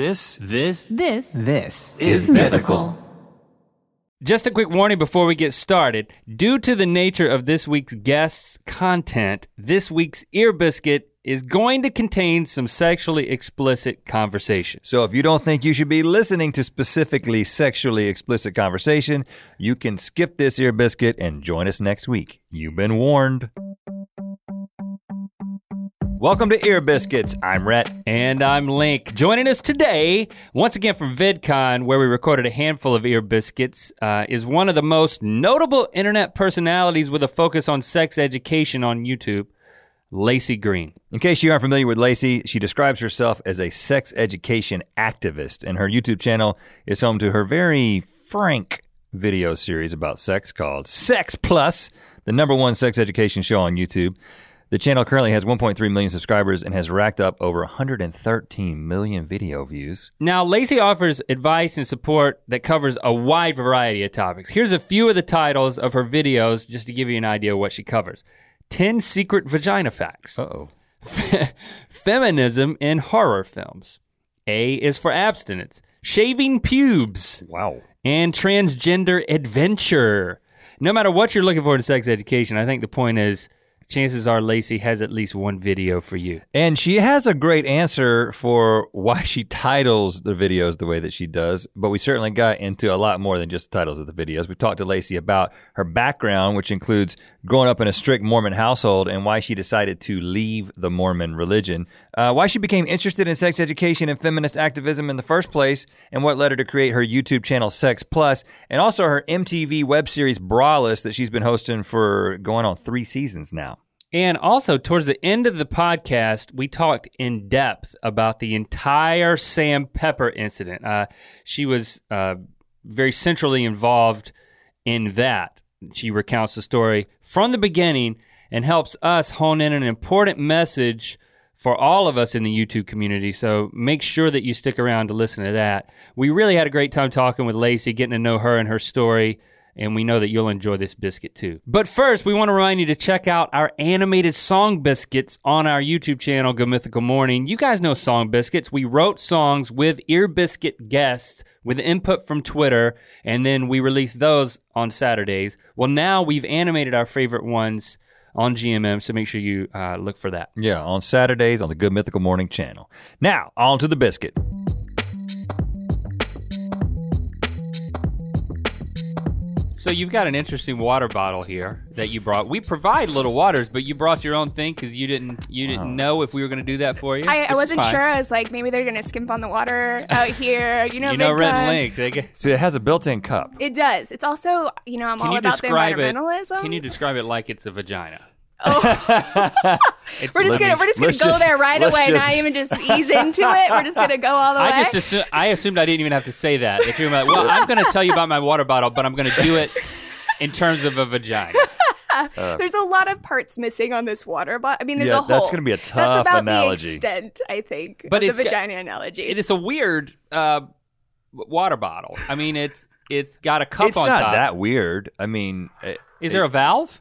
This This This this is mythical. Just a quick warning before we get started. Due to the nature of this week's guest's content, this week's ear biscuit is going to contain some sexually explicit conversation. So if you don't think you should be listening to specifically sexually explicit conversation, you can skip this ear biscuit and join us next week. You've been warned. Welcome to Ear Biscuits. I'm Rhett. And I'm Link. Joining us today, once again from VidCon, where we recorded a handful of ear biscuits, uh, is one of the most notable internet personalities with a focus on sex education on YouTube, Laci Green. In case you aren't familiar with Laci, she describes herself as a sex education activist, and her YouTube channel is home to her very frank video series about sex called Sex Plus, the number one sex education show on YouTube. The channel currently has 1.3 million subscribers and has racked up over 113 million video views. Now, Laci offers advice and support that covers a wide variety of topics. Here's a few of the titles of her videos just to give you an idea of what she covers 10 secret vagina facts, Uh oh. feminism in horror films. A is for abstinence, shaving pubes, Wow. and transgender adventure. No matter what you're looking for in sex education, I think the point is chances are Laci has at least one video for you. And she has a great answer for why she titles the videos the way that she does, but we certainly got into a lot more than just the titles of the videos. We talked to Laci about her background, which includes growing up in a strict Mormon household and why she decided to leave the Mormon religion, uh, why she became interested in sex education and feminist activism in the first place, and what led her to create her YouTube channel Sex Plus, and also her MTV web series Braless that she's been hosting for going on three seasons now. And also, towards the end of the podcast, we talked in depth about the entire Sam Pepper incident. Uh, she was uh, very centrally involved in that. She recounts the story from the beginning and helps us hone in an important message for all of us in the YouTube community. So make sure that you stick around to listen to that. We really had a great time talking with Laci, getting to know her and her story and we know that you'll enjoy this biscuit too. But first, we want to remind you to check out our animated song biscuits on our YouTube channel, Good Mythical Morning. You guys know song biscuits. We wrote songs with ear biscuit guests with input from Twitter, and then we release those on Saturdays. Well, now we've animated our favorite ones on GMM, so make sure you uh, look for that. Yeah, on Saturdays on the Good Mythical Morning channel. Now, on to the biscuit. So you've got an interesting water bottle here that you brought. We provide little waters, but you brought your own thing because you didn't you didn't know if we were going to do that for you. I, I wasn't fine. sure. I was like, maybe they're gonna skimp on the water out here. You know, You know, VidCon. Rhett and Link. They get, See, it has a built-in cup. It does. It's also, you know, I'm can all you about the describe it? Can you describe it like it's a vagina? Oh. We're just gonna we're just gonna go just- there right away, just- not even just ease into it. We're just gonna go all the way. I just assumed, I assumed I didn't even have to say that. If you're like, well, I'm going to tell you about my water bottle, but I'm going to do it in terms of a vagina. There's a lot of parts missing on this water bottle. I mean, there's Yeah, a hole. that's gonna be a tough That's about analogy. the extent, I think, But of it's the got- vagina analogy. It is a weird uh, water bottle. I mean, it's it's got a cup It's on not top. that weird. I mean, it, Is there a valve?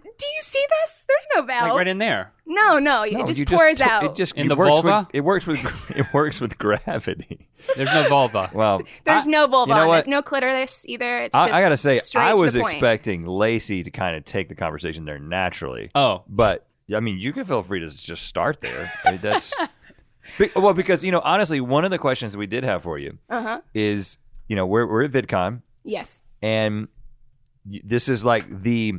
Do you see this? There's no valve. Like right in there. no, no, it no, just you pours t- out. It just In it the works vulva? With, it works with it works with gravity. There's no vulva. Well, There's I, no vulva you know on what? it, no clitoris either. It's I, just I gotta say, straight I to was the point. expecting Laci to kind of take the conversation there naturally. Oh, But I mean, you can feel free to just start there. I mean, that's Be- well because you know honestly, one of the questions we did have for you Uh-huh. is you know we're we're at VidCon Yes. and y- this is like the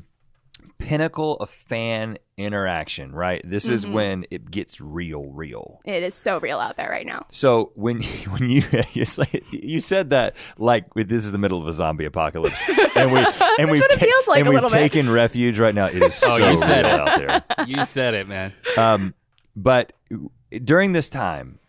pinnacle of fan interaction, right? This is Mm-hmm. when it gets real, real. It is so real out there right now. So when when you you, say, you said that like this is the middle of a zombie apocalypse, and we and we've what it feels like and a we've little bit. taken refuge right now. It is Oh, so you said real it. out there. you said it, man. Um, but during this time,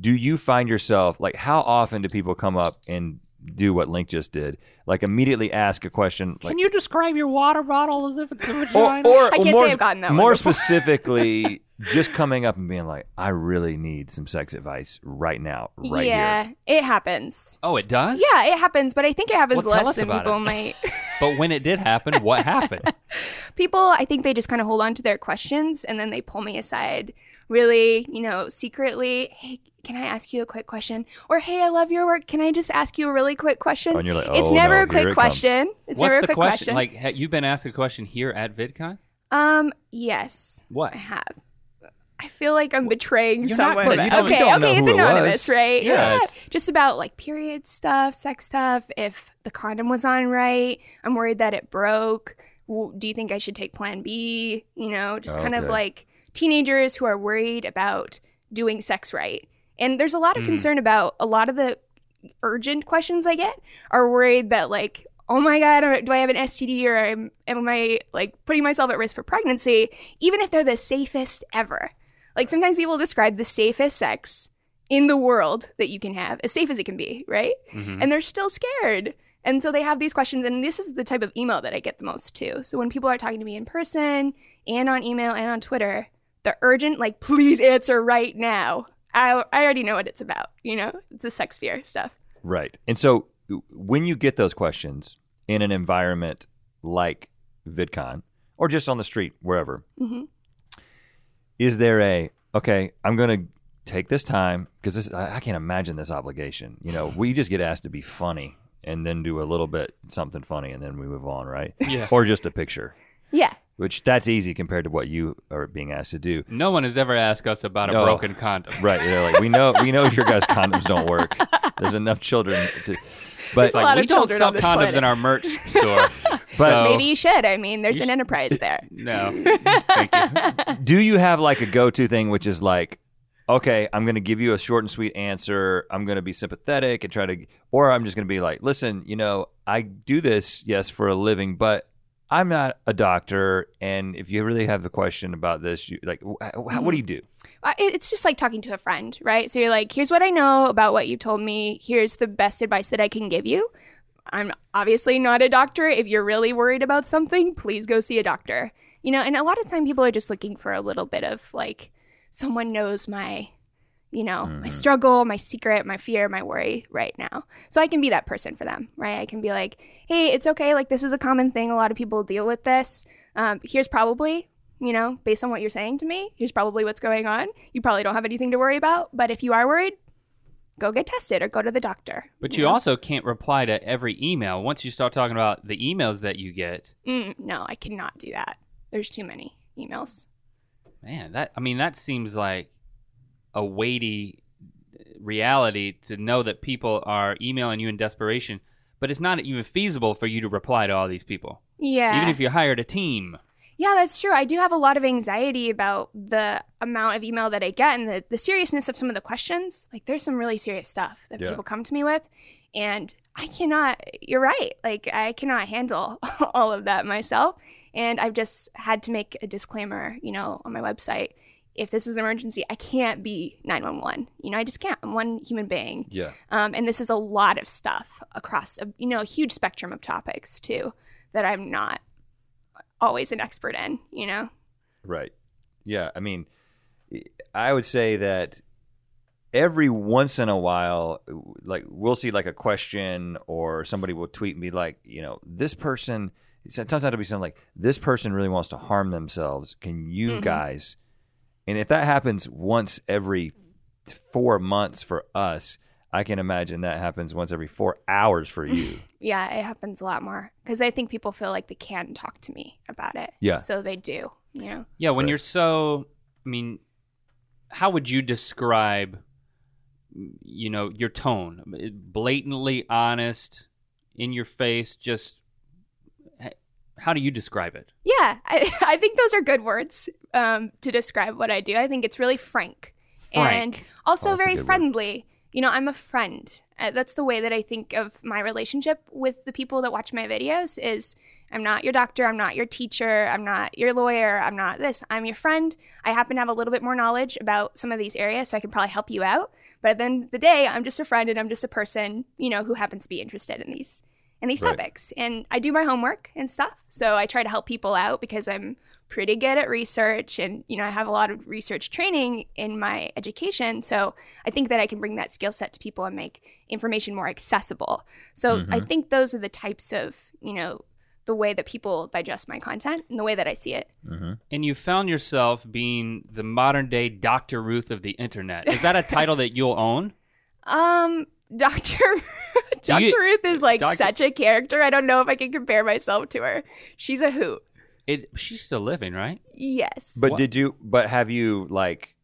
do you find yourself like how often do people come up and do what Link just did? Like immediately ask a question like Can you describe your water bottle as if it's a vagina? or, I can't more, say I've gotten that more before. specifically, just coming up and being like, "I really need some sex advice right now, right yeah, here." it happens. oh, it does. Yeah, it happens, but I think it happens Well, less than about people it. might. But when it did happen, what happened? people, I think they just kind of hold on to their questions and then they pull me aside really, you know, secretly, hey, can I ask you a quick question? Or hey, I love your work. Can I just ask you a really quick question? Oh, and you're like, it's oh, never no, a quick it comes. question. It's What's never a the quick question? question. Like, ha- you've been asked a question here at VidCon. um, yes, What? I have. I feel like I'm betraying You're someone. putting- you don't- okay, know okay, it's who it anonymous, was. right? Yes. Yeah. Just about like period stuff, sex stuff. If the condom was on right, I'm worried that it broke. W- Do you think I should take Plan B? You know, just kind of like teenagers who are worried about doing sex right. And there's a lot of Mhm. concern about a lot of the urgent questions I get are worried that like, oh my god, do I have an STD or am, am I like putting myself at risk for pregnancy? Even if they're the safest ever. Like sometimes people describe the safest sex in the world that you can have, as safe as it can be, right? Mhm. And they're still scared. And so they have these questions, and this is the type of email that I get the most too. So when people are talking to me in person and on email and on Twitter, the urgent, like, please answer right now. I, I already know what it's about, you know? It's the sex fear stuff. Right. And so when you get those questions in an environment like VidCon or just on the street, wherever, hmm is there a, okay, I'm going to take this time because this, I, I can't imagine this obligation. You know, we just get asked to be funny and then do a little bit something funny and then we move on, right? Yeah. Or just a picture, Yeah. which that's easy compared to what you are being asked to do. No one has ever asked us about a No. broken condom. Right. They're like, we know, we know your guys' condoms don't work. There's enough children to, but There's a lot we of don't children sell on this condoms planet. in our merch store. But- so, Maybe you should. I mean, there's You an sh- enterprise there. no. Thank you. do you have like a go-to thing which is like okay i'm going to give you a short and sweet answer i'm going to be sympathetic and try to or i'm just going to be like listen you know i do this yes for a living but i'm not a doctor and if you really have a question about this you like wh- what do you do Uh, It's just like talking to a friend, right? So you're like, here's what I know about what you told me. Here's the best advice that I can give you. I'm obviously not a doctor. If you're really worried about something, please go see a doctor. You know, and a lot of time people are just looking for a little bit of like, someone knows my, you know, my struggle, my secret, my fear, my worry right now. So I can be that person for them, right? I can be like, hey, it's okay. Like, this is a common thing. A lot of people deal with this. Um, here's probably you know, based on what you're saying to me, here's probably what's going on. You probably don't have anything to worry about, but if you are worried, go get tested or go to the doctor. But you also can't reply to every email. Once you start talking about the emails that you get, Mm, no, I cannot do that. There's too many emails. man, that I mean, that seems like a weighty reality to know that people are emailing you in desperation. But it's not even feasible for you to reply to all these people, Yeah. even if you hired a team. Yeah, that's true. I do have a lot of anxiety about the amount of email that I get and the, the seriousness of some of the questions. Like, there's some really serious stuff that Yeah. people come to me with. And I cannot, you're right. Like, I cannot handle all of that myself. And I've just had to make a disclaimer, you know, on my website. If this is an emergency, I can't be 911. You know, I just can't. I'm one human being. yeah Um, and this is a lot of stuff across a you know a huge spectrum of topics too that I'm not always an expert in. You know. Right. Yeah. I mean, I would say that every once in a while, like we'll see like a question or somebody will tweet me like, you know, this person, sometimes it'll be something like, this person really wants to harm themselves. Can you Mhm. guys? And if that happens once every four months for us, I can imagine that happens once every four hours for you. Yeah, it happens a lot more because I think people feel like they can talk to me about it. Yeah. So they do. You know. Yeah, when Right. you're so, I mean, how would you describe, you know, your tone? Blatantly honest, in your face, just how do you describe it? Yeah, I, I think those are good words um, to describe what I do. I think it's really frank, and also Oh, very good word. friendly. You know, I'm a friend. Uh, that's the way that I think of my relationship with the people that watch my videos. Is I'm not your doctor. I'm not your teacher. I'm not your lawyer. I'm not this. I'm your friend. I happen to have a little bit more knowledge about some of these areas, so I can probably help you out. But at the end of the day, I'm just a friend, and I'm just a person, you know, who happens to be interested in these in these Right. topics. And I do my homework and stuff. So I try to help people out because I'm pretty good at research and you know I have a lot of research training in my education. So I think that I can bring that skill set to people and make information more accessible. So I think those are the types of, you know, the way that people digest my content and the way that I see it. And you found yourself being the modern day Dr. Ruth of the internet. Is that a title that you'll own? Um, Doctor Doctor you- Ruth is like Doctor- such a character. I don't know if I can compare myself to her. She's a hoot. It, she's still living, right? Yes. But did you? But have you like?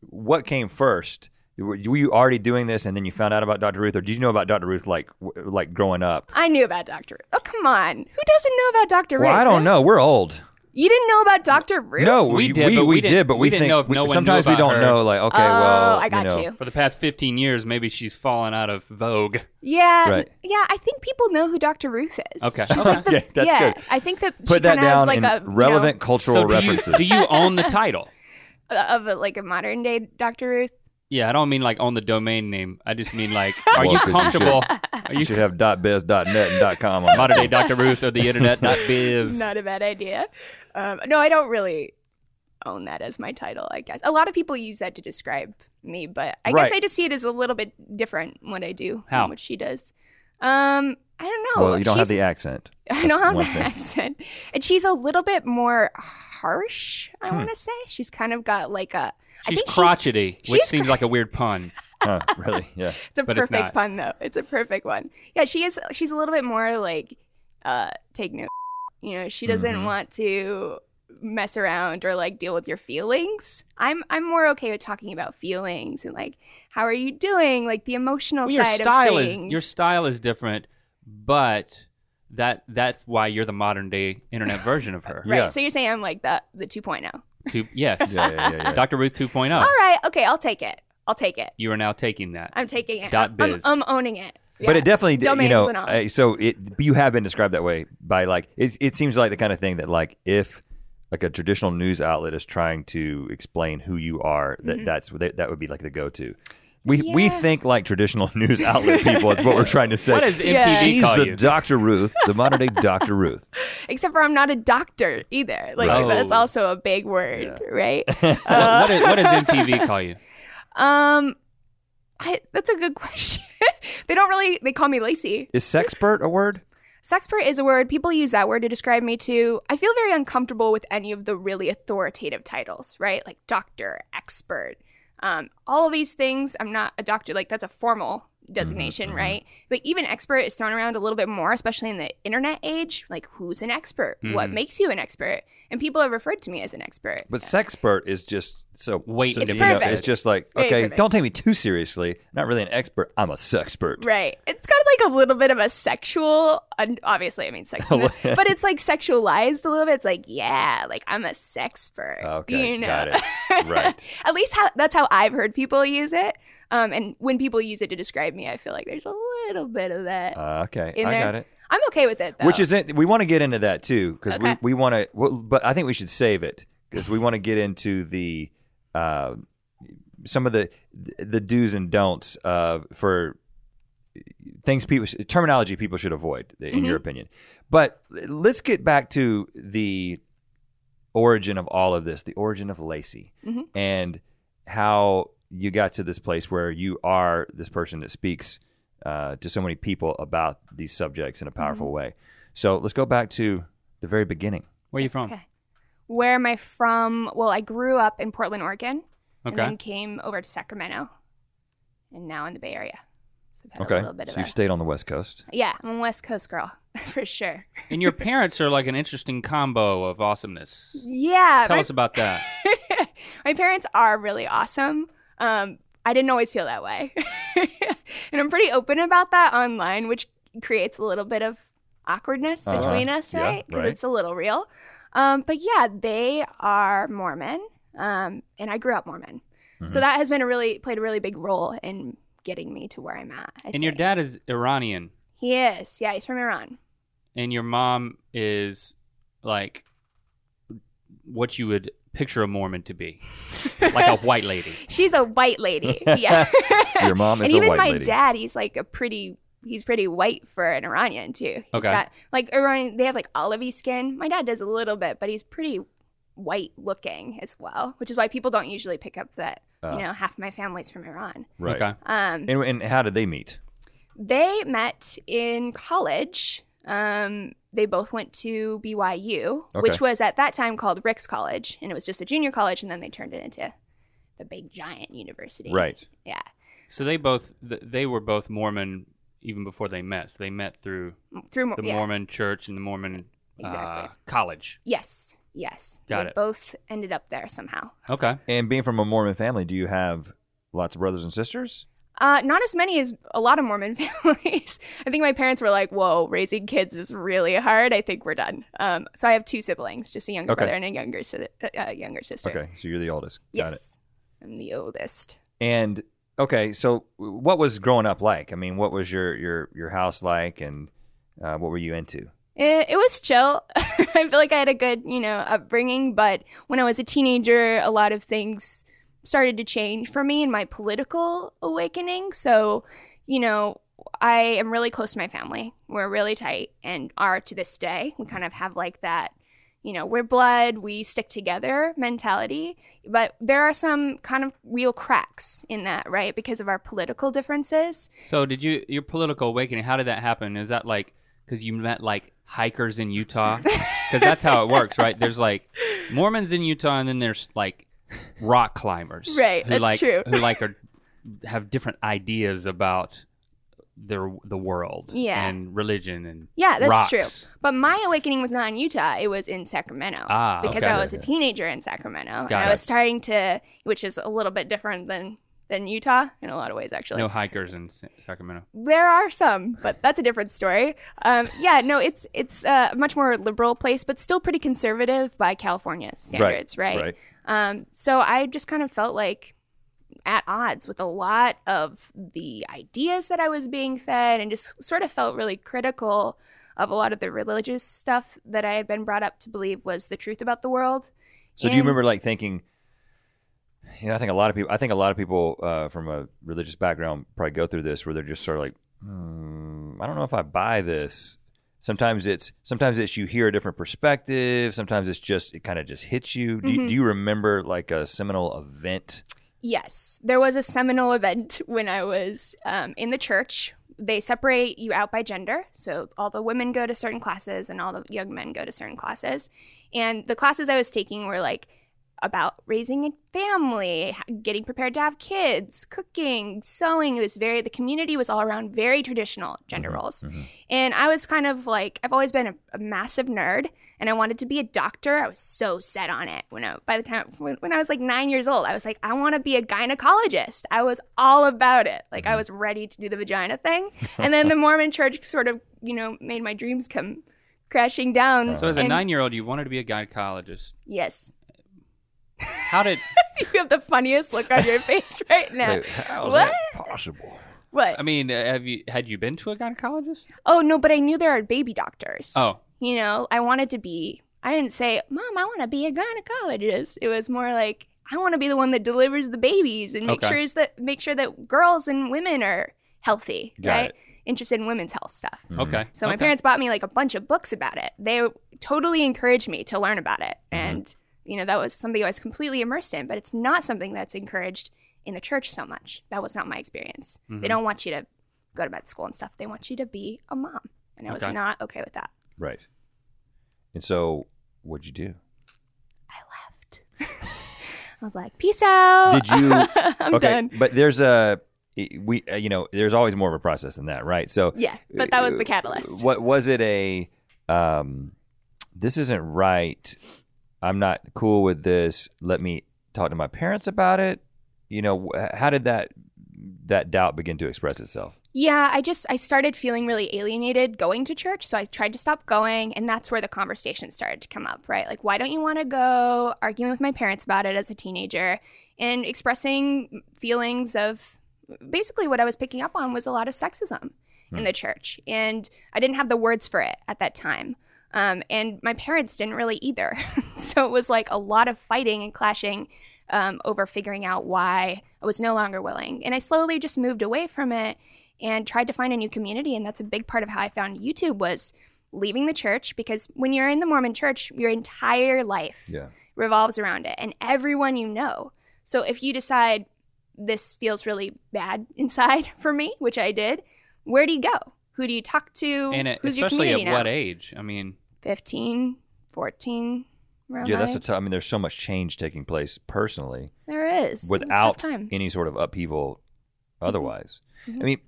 What came first? Were were you already doing this, and then you found out about Dr. Ruth, or did you know about Dr. Ruth like like growing up? I knew about Doctor Ruth. Oh come on, who doesn't know about Doctor Ruth? Well, I don't know. We're old. You didn't know about Doctor Ruth? No, We we did, we, but we we didn't- but we we, didn't think know if we- no one knew sometimes we don't her. know. Like, okay, Oh, well, I got know. you. For the past 15 years, maybe she's fallen out of vogue. Yeah, Right. yeah. I think people know who Doctor Ruth is. Okay. She's like the, Okay, that's yeah, good. I think that she Put that kinda has down like in a you know, relevant cultural So do you, references. do you own the title? of a, like a modern day Doctor Ruth. Yeah, I don't mean like own the domain name. I just mean like, are Well, you 'cause you comfortable? Are You you should have .biz, .net, and .com on modern day Dr. Ruth or the internet? Dot biz. Not a bad idea. Um, no, I don't really own that as my title. I guess a lot of people use that to describe me, but I Right. guess I just see it as a little bit different what I do How? and what she does. Um, I don't know. Well, you don't have the accent. I don't have the thing. accent, and she's a little bit more harsh. I Hmm. want to say she's kind of got like a. She's think crotchety, which she's seems like a weird pun. Huh, really? Yeah. It's a But perfect not. pun though. It's a perfect one. Yeah, she is. She's a little bit more like uh take no. You know, she doesn't Mhm. want to mess around or like deal with your feelings. I'm I'm more okay with talking about feelings and like how are you doing, like the emotional Well, your side style of is your style is different, but that that's why you're the modern day internet version of her. right. Yeah. So you're saying I'm like the the 2.0. Two- yes, Yeah, yeah, yeah, yeah. Dr. Ruth 2.0. All right. Okay, I'll take it. I'll take it. You are now taking that. I'm taking it. Dot I'm, biz. I'm owning it. But it definitely, did, you Domains know, uh, so it you have been described that way by like it. It seems like the kind of thing that like if like a traditional news outlet is trying to explain who you are, that that's that, that would be like the go to. We we Mm-hmm. Think like traditional news outlet people. Is what we're trying to say. what does MTV Yeah. She's call the you? Dr. Ruth, the modern day Dr. Ruth. Except for I'm not a doctor either. Like Right. that's Oh. also a big word, right? what, what, is, what does MTV call you? Um, I, that's a good question. they don't really. They call me Laci. Is sexpert a word? Sexpert is a word. People use that word to describe me too. I feel very uncomfortable with any of the really authoritative titles, right? Like doctor, expert, um, all of these things. I'm not a doctor. Like that's a formal designation, right? But even expert is thrown around a little bit more, especially in the internet age. Like who's an expert? What Mhm. makes you an expert? And people have referred to me as an expert. But sexpert is just so. Wait so, It's you know, perfect. it's just like Very okay, perfect. don't take me too seriously. Not really an expert. I'm a sexpert. Right. It's got like a little bit of a sexual, obviously, I mean sex, but it's like sexualized a little bit. It's like, yeah, like I'm a sexpert. Okay, you know? got it. Right. At least how, that's how I've heard people use it. Um, and when people use it to describe me, I feel like there's a little bit of that. Uh, okay, I there. got it. I'm okay with it though. Which is it? We want to get into that too because Okay. we, we want to. Well, but I think we should save it because we want to get into the uh, some of the the do's and don'ts uh, for things people terminology people should avoid in Mm-hmm. your opinion. But let's get back to the origin of all of this, the origin of Laci, Mhm. and how you got to this place where you are this person that speaks uh, to so many people about these subjects in a powerful Mm-hmm. way. So let's go back to the very beginning. Where are you from? Okay. Where am I from? Well, I grew up in Portland, Oregon, and then came over to Sacramento, and now in the Bay Area. So Okay, a little bit so of you've a, stayed on the West Coast. yeah, I'm a West Coast girl for sure. And your parents are like an interesting combo of awesomeness. Yeah, Tell my us about that. my parents are really awesome. Um, I didn't always feel that way. and I'm pretty open about that online, which creates a little bit of awkwardness Uh-huh. between us, right? Because right. it's a little real. Um, but yeah, they are Mormon. Um, and I grew up Mormon. Mm-hmm. So that has been a really played a really big role in getting me to where I'm at. I And your dad is Iranian, He is. Yeah, he's from Iran. and your mom is like what you would picture a Mormon to be, like a white lady. She's a white lady. Yeah. Your mom is and a even my dad, he's like a pretty he's pretty white for an Iranian too. He's Okay. got like Iranian they have like olivey skin. My dad does a little bit, but he's pretty white looking as well, which is why people don't usually pick up that Oh. you know half my family's from Iran. Right. Okay. Um, And, and how did they meet? they met in college. Um, they both went to BYU, Okay. which was at that time called Ricks College, and it was just a junior college, and then they turned it into the big giant university. Right. Yeah. So they both they were both Mormon even before they met. So they met through Through the yeah. Mormon church and the Mormon uh, college. Yes. Yes. Got they it. both ended up there somehow. Okay. And being from a Mormon family, do you have lots of brothers and sisters? Uh, not as many as a lot of Mormon families. I think my parents were like, "Whoa, raising kids is really hard. I think we're done." Um, so I have two siblings, just a younger Okay. brother and a younger si- uh, younger sister. Okay, so you're the oldest. Got it. Yes, I'm the oldest. And okay, so what was growing up like? I mean, what was your your your house like, and uh, what were you into? It, it was chill. I feel like I had a good, you know, upbringing. But when I was a teenager, a lot of things started to change for me in my political awakening. So, you know, I am really close to my family. We're really tight and are to this day. We kind of have like that, you know, we're blood, we stick together mentality. But there are some kind of real cracks in that, right? Because of our political differences. So did you your political awakening? How did that happen? Is that like because you met like hikers in Utah? Because that's how it works, right? There's like Mormons in Utah, and then there's like rock climbers, Right, Who that's like, true. Who like are have different ideas about their the world, Yeah. and religion, and Yeah, that's rocks. true. But my awakening was not in Utah; it was in Sacramento. Ah, because okay. I was a teenager in Sacramento, Got and I was starting to, which is a little bit different than than Utah in a lot of ways, actually. No hikers in Sacramento. There are some, but that's a different story. Um, yeah, no, it's it's a much more liberal place, but still pretty conservative by California standards, right? Right. Um, so I just kind of felt like at odds with a lot of the ideas that I was being fed and just sort of felt really critical of a lot of the religious stuff that I had been brought up to believe was the truth about the world. So do you remember like thinking? You know, I think a lot of people. I think a lot of people uh, from a religious background probably go through this, where they're just sort of like, hmm, I don't know if I buy this. Sometimes it's sometimes it's you hear a different perspective. Sometimes it's just it kind of just hits you. Do, Mm-hmm. you. do you remember like a seminal event? Yes, there was a seminal event when I was um, in the church. They separate you out by gender. So all the women go to certain classes and all the young men go to certain classes. And the classes I was taking were like about raising a family, getting prepared to have kids, cooking, sewing. It was very, the community was all around very traditional mm-hmm, gender roles. Mm-hmm. And I was kind of like, I've always been a, a massive nerd and I wanted to be a doctor. I was so set on it. When I, by the time, when, when I was like nine years old, I was like, I want to be a gynecologist. I was all about it. Like, I mm-hmm. was ready to do the vagina thing. And then the Mormon church sort of, you know, made my dreams come crashing down. So as a And- nine year old, you wanted to be a gynecologist. Yes. How did You have the funniest look on your face right now. Wait, how's What? that possible? What? I mean, uh, have you had you been to a gynecologist? Oh, no, but I knew there are baby doctors. Oh, you know, I wanted to be, I didn't say, Mom, I want to be a gynecologist. It was more like, I want to be the one that delivers the babies and make Okay. sure that make sure that girls and women are healthy, Got right? it. Interested in women's health stuff. okay. So my Okay. parents bought me like a bunch of books about it. They totally encouraged me to learn about it. Mm-hmm. And, you know, that was something I was completely immersed in, but it's not something that's encouraged in the church so much. That was not my experience. Mm-hmm. They don't want you to go to med school and stuff. They want you to be a mom. And I was Okay. not okay with that. Right. And so, what'd you do? I left. I was like, peace out. Did you? I'm okay, done. but there's a we uh, you know there's always more of a process than that, right? So Yeah, but that was the catalyst. What was it? A um, this isn't right. I'm not cool with this. Let me talk to my parents about it. You know, how did that that doubt begin to express itself? Yeah, I just I started feeling really alienated going to church, so I tried to stop going, and that's where the conversation started to come up, right? Like, why don't you want to go? Arguing with my parents about it as a teenager, and expressing feelings of basically what I was picking up on was a lot of sexism in hmm. the church, and I didn't have the words for it at that time. Um, and my parents didn't really either. so it was like a lot of fighting and clashing um, over figuring out why I was no longer willing. And I slowly just moved away from it and tried to find a new community. And that's a big part of how I found YouTube was leaving the church because when you're in the Mormon church, your entire life Yeah. revolves around it and everyone you know. So if you decide this feels really bad inside for me, which I did, where do you go? Who do you talk to? And it, Who's your especially community at now? what age? I mean, 15, 14. Around Yeah, that that's a age. tough. I mean, there's so much change taking place personally There is. It's a tough without time. any sort of upheaval. Otherwise, Mhm. I mean,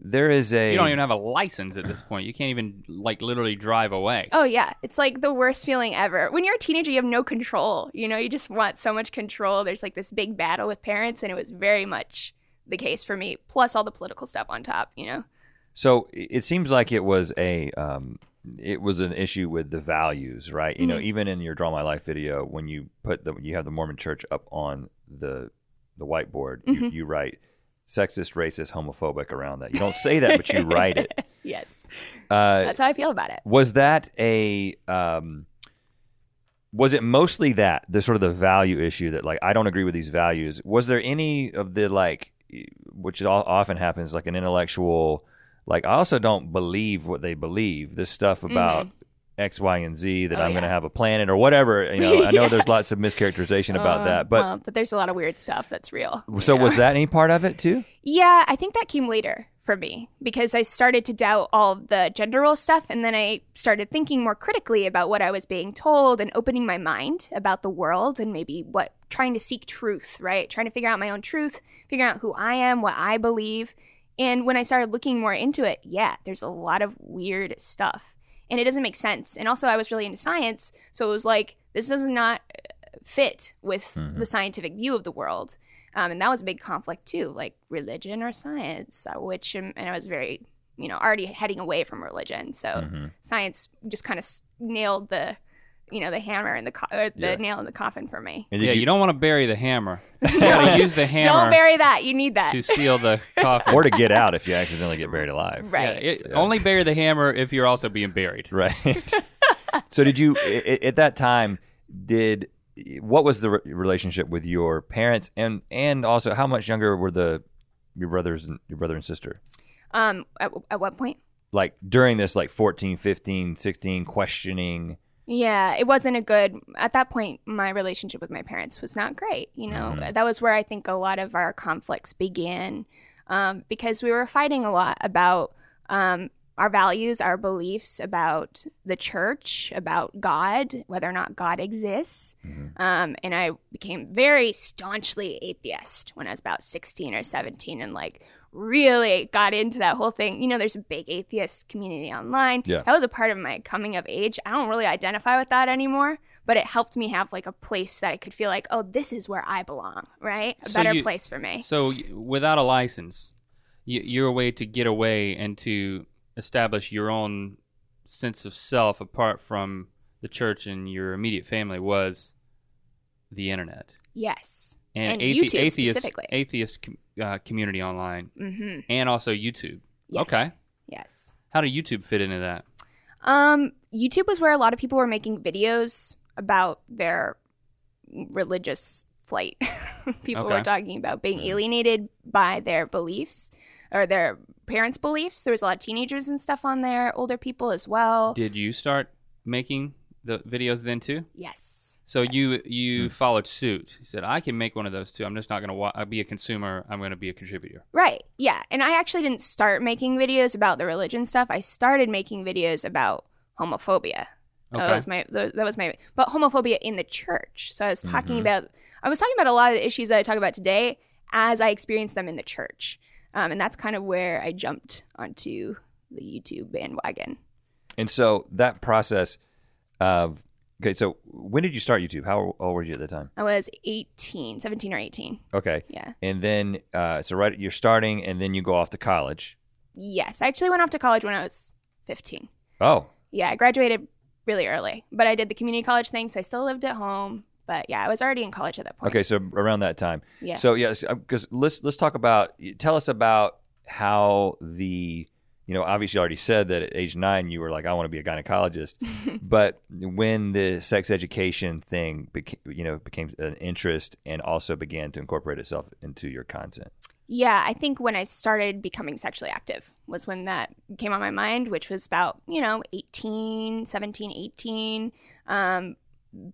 there is a. you don't even have a license at this point. You can't even like literally drive away. Oh yeah, it's like the worst feeling ever. When you're a teenager, you have no control. You know, you just want so much control. There's like this big battle with parents, and it was very much the case for me. Plus all the political stuff on top. You know. So it seems like it was a um, it was an issue with the values, right? You know, Mhm. even in your Draw My Life video, when you put the you have the Mormon Church up on the the whiteboard, you, Mhm. you write sexist, racist, homophobic around that. You don't say that, but you write it. Yes, Uh, that's how I feel about it. was that a um, was it mostly that the sort of the value issue that like I don't agree with these values? Was there any of the like, which often happens, like an intellectual, like I also don't believe what they believe. This stuff about X, Y, and Z that Mm-hmm. Oh, I'm going to have a planet or whatever. You know, I know there's lots of mischaracterization about Uh, that, but well, but there's a lot of weird stuff that's real. so know? was that any part of it too? Yeah, I think that came later for me because I started to doubt all the gender role stuff and then I started thinking more critically about what I was being told and opening my mind about the world and maybe what trying to seek truth, right? Trying to figure out my own truth, figuring out who I am, what I believe. And when I started looking more into it, yeah, there's a lot of weird stuff. And it doesn't make sense. And also I was really into science, so it was like this does not uh, fit with Mhm. the scientific view of the world. Um, and that was a big conflict too, like religion or science, uh, which, um, and I was very, you know, already heading away from religion. So Mhm. science just kind of nailed the, you know, the hammer and the, co- or the Yeah. nail in the coffin for me. And did yeah, you- you, don't want to bury the hammer. You got to use the hammer Don't bury that. You need that. to seal the coffin. or to get out if you accidentally get buried alive. right. Yeah, it- Only bury the hammer if you're also being buried. Right. so did you i- i- at that time did what was the re- relationship with your parents and and also how much younger were the your brothers and your brother and sister? Um, at, at what point? Like during this like 14, 15, 16 questioning Yeah, it wasn't a good. At that point, my relationship with my parents was not great. You know, Mhm. that was where I think a lot of our conflicts began um, because we were fighting a lot about um, our values, our beliefs about the church, about God, whether or not God exists. Mhm. Um, and I became very staunchly atheist when I was about 16 or 17 and like really got into that whole thing. You know, there's a big atheist community online. Yeah. That was a part of my coming of age. I don't really identify with that anymore, but it helped me have like a place that I could feel like, oh, this is where I belong, right? A So better you- place for me. So without a license, y- your way to get away and to establish your own sense of self apart from the church and your immediate family was the internet Yes. and, And athe- atheist specifically. atheist com- uh, community online Mm-hmm. and also YouTube. Yes. Okay, Yes. how did YouTube fit into that? Um, YouTube was where a lot of people were making videos about their religious flight. people Okay. were talking about being alienated by their beliefs or their parents' beliefs. There was a lot of teenagers and stuff on there, older people as well. Did you start making the videos then too? yes. So you you Hmm. followed suit. You said I can make one of those too. I'm just not going to wa- be a consumer. I'm going to be a contributor. Right. Yeah. And I actually didn't start making videos about the religion stuff. I started making videos about homophobia. Okay. That was my that was my but homophobia in the church. So I was talking Mhm. about I was talking about a lot of the issues that I talk about today as I experienced them in the church. Um, and that's kind of where I jumped onto the YouTube bandwagon. And so that process of okay, so when did you start YouTube? How old were you at the time? I was 18, 17 or 18. Okay. Yeah. And then uh, so right you're starting and then you go off to college. Yes. I actually went off to college when I was 15. Oh, Yeah, I graduated really early, but I did the community college thing, so I still lived at home. But yeah, I was already in college at that point. okay, so around that time. Yeah. So yes, because let's let's talk about. Tell us about how the you know obviously you already said that at age nine you were like I want to be a gynecologist, but when the sex education thing became you know became an interest and also began to incorporate itself into your content. Yeah, I think when I started becoming sexually active was when that came on my mind, which was about, you know, 18, 17, 18. Um,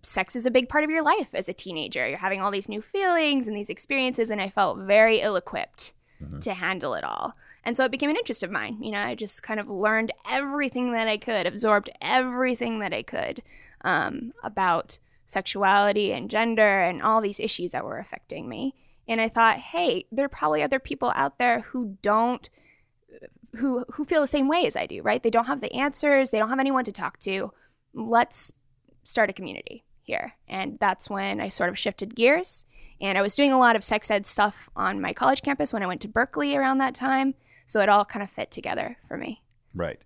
sex is a big part of your life as a teenager. You're having all these new feelings and these experiences, and I felt very ill equipped to handle it all. And so it became an interest of mine. You know, I just kind of learned everything that I could, absorbed everything that I could um, about sexuality and gender and all these issues that were affecting me. And I thought, hey, there are probably other people out there who don't who who feel the same way as I do, right? They don't have the answers, they don't have anyone to talk to. Let's start a community here. And that's when I sort of shifted gears. And I was doing a lot of sex ed stuff on my college campus when I went to Berkeley around that time. So it all kind of fit together for me. Right.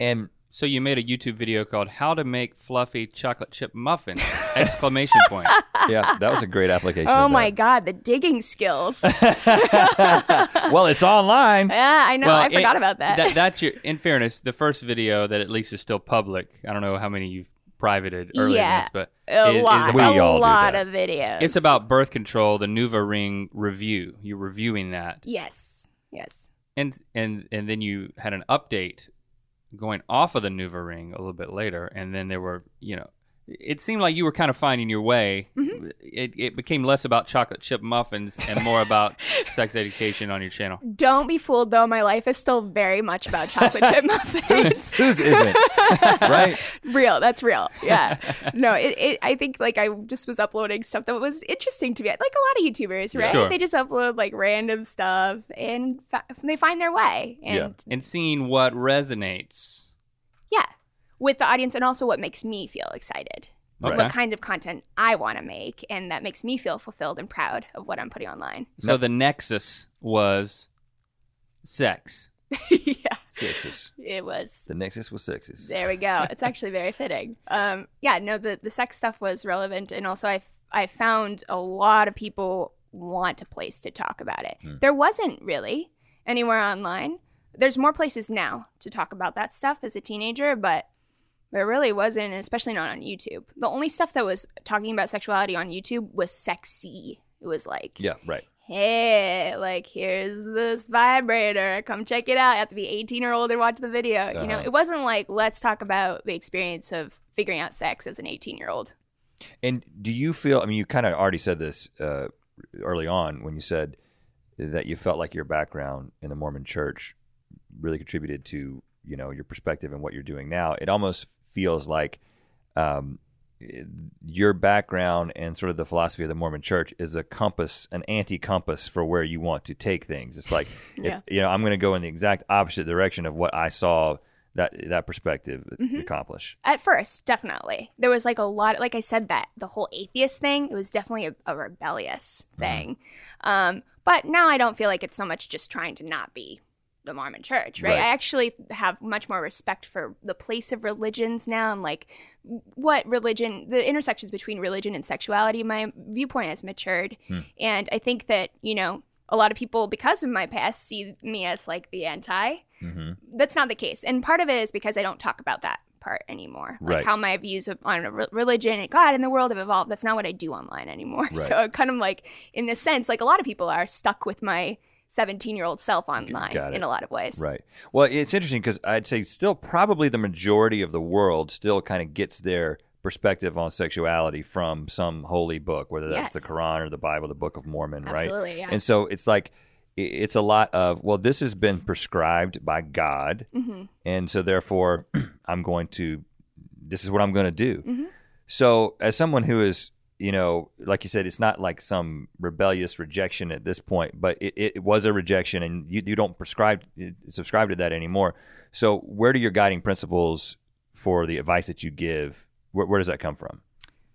And So you made a YouTube video called "How to Make Fluffy Chocolate Chip Muffins!" Exclamation point. yeah, that was a great application. Oh my. God, the digging skills. well, it's online. yeah, I know. I it- forgot about that. that. That's your. In fairness, the first video that at least is still public. I don't know how many you've privated earlier Yeah. this, but a is- is lot, We about- all a do lot that. of videos. It's about birth control, the Nuva Ring review. You're reviewing that, yes, yes. And and and then you had an update going off of the Nuva Ring a little bit later, and then there were you know. It seemed like you were kind of finding your way. Mm-hmm. It, it became less about chocolate chip muffins and more about sex education on your channel. Don't be fooled though. My life is still very much about chocolate chip muffins. Whose isn't? right? real. That's real. Yeah. No, it, it. I think like I just was uploading stuff that was interesting to me. Like a lot of YouTubers, right? Sure. They just upload like random stuff and fa- they find their way. And Yeah. And seeing what resonates. Yeah, with the audience and also what makes me feel excited. Like Okay. What kind of content I want to make, and that makes me feel fulfilled and proud of what I'm putting online. So the nexus was sex. yeah, Sixes. it was. The Nexus was sixes. There we go. It's actually very fitting. Um, yeah, no, the, the sex stuff was relevant, and also I I found a lot of people want a place to talk about it. There wasn't really anywhere online. There's more places now to talk about that stuff as a teenager, but there really wasn't, especially not on YouTube. The only stuff that was talking about sexuality on YouTube was sexy. It was like, Yeah, right. hey, like here's this vibrator, come check it out. You have to be 18 or older to watch the video. You know, Uh-huh. it wasn't like let's talk about the experience of figuring out sex as an 18 year old. And do you feel? I mean, you kind of already said this uh, early on when you said that you felt like your background in the Mormon Church really contributed to you know your perspective and what you're doing now. It almost feels like um, your background and sort of the philosophy of the Mormon Church is a compass, an anti-compass for where you want to take things. It's like, Yeah. if, you know, I'm going to go in the exact opposite direction of what I saw that that perspective accomplish. At first, definitely. There was like a lot, like I said, that the whole atheist thing, it was definitely a, a rebellious thing. Um, but now I don't feel like it's so much just trying to not be the Mormon church, right? Right. I actually have much more respect for the place of religions now and like what religion, the intersections between religion and sexuality. My viewpoint has matured. And I think that, you know, a lot of people, because of my past, see me as like the anti hmm that's not the case and part of it is because i don't talk about that part anymore like Right. how my views of, on religion and god and the world have evolved that's not what i do online anymore so Right. kind of like in this sense like a lot of people are stuck with my 17 year old self online in a lot of ways Right. Well, it's interesting because I'd say still probably the majority of the world still kind of gets their perspective on sexuality from some holy book, whether that's the Quran or the Bible, the Book of Mormon, right? absolutely yeah And so it's like it's a lot of well, this has been prescribed by God, hmm and so therefore I'm going to this is what I'm going to do. Mhm. So as someone who is you know, like you said, it's not like some rebellious rejection at this point, but it, it was a rejection, and you, you don't prescribe subscribe to that anymore. So where do your guiding principles for the advice that you give? Where, where does that come from?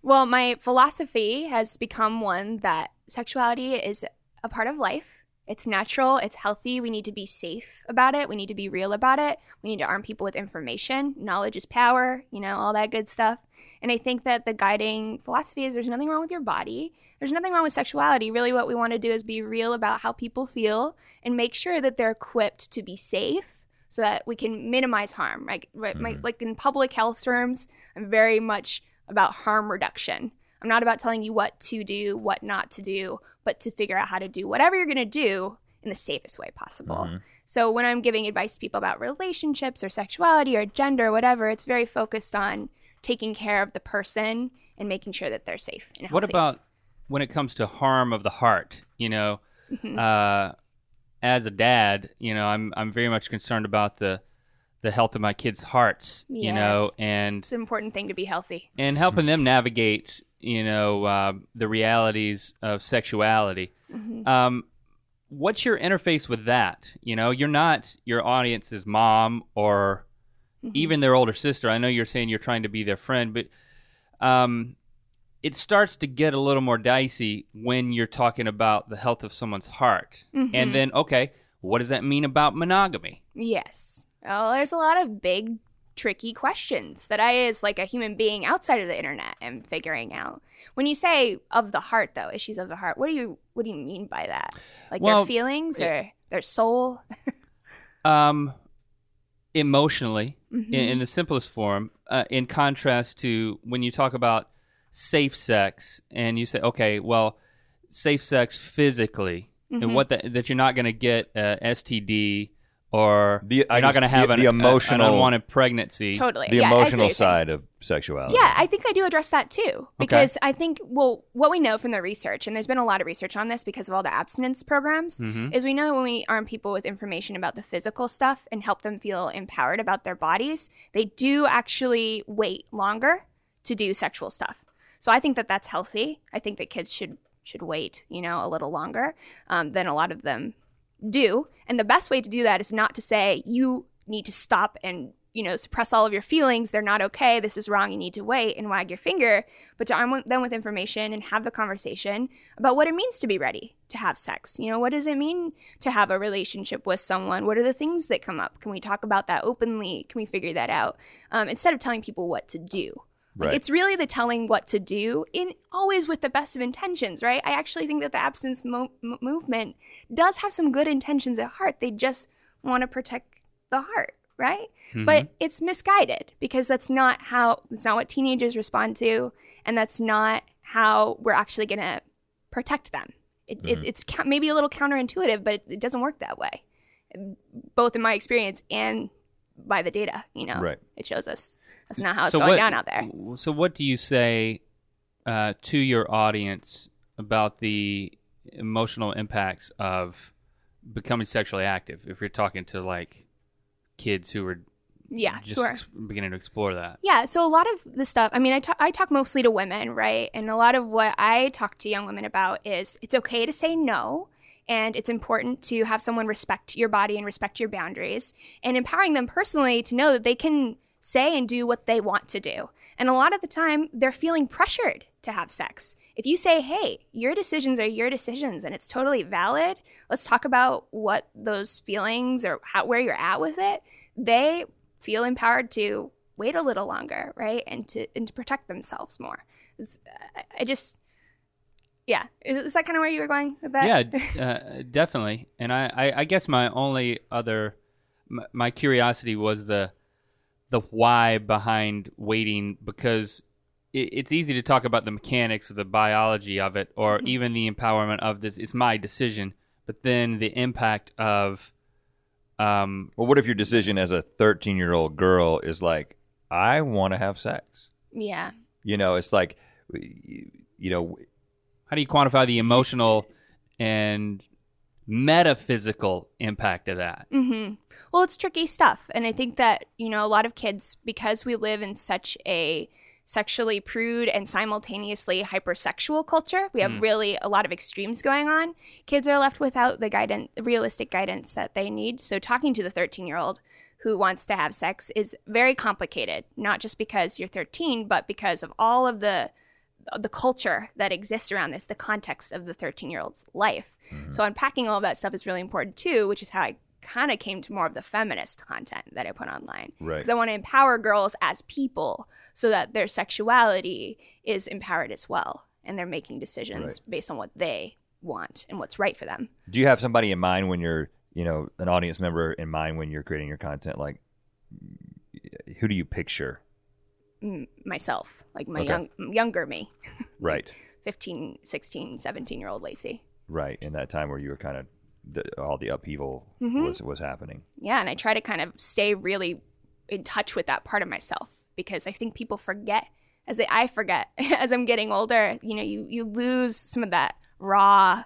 Well, my philosophy has become one that sexuality is a part of life. It's natural, it's healthy. We need to be safe about it. We need to be real about it. We need to arm people with information. Knowledge is power, you know, all that good stuff. And I think that the guiding philosophy is there's nothing wrong with your body. There's nothing wrong with sexuality. Really, what we want to do is be real about how people feel and make sure that they're equipped to be safe so that we can minimize harm. Like, right, my, mm-hmm. like in public health terms, I'm very much about harm reduction. I'm not about telling you what to do, what not to do, but to figure out how to do whatever you're going to do in the safest way possible. Mhm. So when I'm giving advice to people about relationships or sexuality or gender or whatever, it's very focused on taking care of the person and making sure that they're safe and What about when it comes to harm of the heart? You know, Mhm. uh, as a dad, you know, I'm I'm very much concerned about the the health of my kids' hearts, you know, and It's an important thing to be healthy. and helping them navigate, you know, uh, the realities of sexuality. Um, what's your interface with that? You know, you're not your audience's mom or even their older sister. I know you're saying you're trying to be their friend, but um, it starts to get a little more dicey when you're talking about the health of someone's heart. And then, okay, what does that mean about monogamy? Yes. Well, there's a lot of big, tricky questions that I, as like a human being outside of the internet, am figuring out. When you say of the heart, though, issues of the heart, what do you what do you mean by that? Like Well, their feelings or their soul? Um, emotionally, Mm-hmm. in, in the simplest form, uh, in contrast to when you talk about safe sex and you say, okay, well, safe sex physically, Mm-hmm. and what that that you're not going to get uh, STD or The- you're not just- going to have the- an, the a- an unwanted pregnancy. Totally. The yeah, I see what emotional you're saying. side of sexuality. Yeah, I think I do address that too. Because I think, well, what we know from the research, and there's been a lot of research on this because of all the abstinence programs, is we know when we arm people with information about the physical stuff and help them feel empowered about their bodies, they do actually wait longer to do sexual stuff. So I think that that's healthy. I think that kids should should wait, you know, a little longer um, than a lot of them do. And the best way to do that is not to say you need to stop and you know suppress all of your feelings. They're not okay. This is wrong. You need to wait and wag your finger. But to arm them with information and have the conversation about what it means to be ready to have sex. You know, what does it mean to have a relationship with someone? What are the things that come up? Can we talk about that openly? Can we figure that out um, instead of telling people what to do? Like, It's really the telling what to do in always with the best of intentions, right? I actually think that the abstinence mo- m- movement does have some good intentions at heart. They just want to protect the heart, right? But mm-hmm. it's misguided because that's not how that's not what teenagers respond to, and that's not how we're actually going to protect them. It, it, mm-hmm. it's ca- maybe a little counterintuitive, but it, it doesn't work that way, both in my experience and by the data. You know, Right. it shows us that's not how it's So going what- down out there. So, what do you say uh, to your audience about the emotional impacts of becoming sexually active? If you're talking to like kids who are Yeah, just sure. ex- beginning to explore that. Yeah, so a lot of the stuff, I mean, I ta- I talk mostly to women, right? And a lot of what I talk to young women about is it's okay to say no. And it's important to have someone respect your body and respect your boundaries and empowering them personally to know that they can say and do what they want to do. And a lot of the time, they're feeling pressured to have sex. If you say, hey, your decisions are your decisions and it's totally valid, let's talk about what those feelings or how, where you're at with it, they feel empowered to wait a little longer, right? And to, and to protect themselves more. It's, I, just, yeah. Is, is that kind of where you were going with that? Yeah, uh, definitely. And I, I, I guess my only other, my, my curiosity was the, the why behind waiting because it, it's easy to talk about the mechanics or the biology of it or even the empowerment of this. It's my decision, but then the impact of, um, Well, what if your decision as a 13 year old girl is like, I want to have sex? Yeah. You know, it's like, you know, how do you quantify the emotional and metaphysical impact of that? hmm Well, it's tricky stuff. And I think that, you know, a lot of kids, because we live in such a sexually prude and simultaneously hypersexual culture, we have really a lot of extremes going on. Kids are left without the guidance, realistic guidance that they need. So talking to the 13 year old who wants to have sex is very complicated, not just because you're 13, but because of all of the the culture that exists around this, the context of the 13 year old's life. Mm-hmm. So unpacking all of that stuff is really important too, which is how I kind of came to more of the feminist content that I put online. Right. Because I want to empower girls as people so that their sexuality is empowered as well. And they're making decisions based on what they want and what's right for them. do you have somebody in mind when you're, you know, an audience member in mind when you're creating your content? Like, who do you picture? Myself, like my Okay. young, younger me, Right. 15, 16, 17 year old Laci. Right. In that time where you were kind of, the, all the upheaval Mm-hmm. was, was happening. Yeah, and I try to kind of stay really in touch with that part of myself because I think people forget as they I forget as I'm getting older, you know, you you lose some of that raw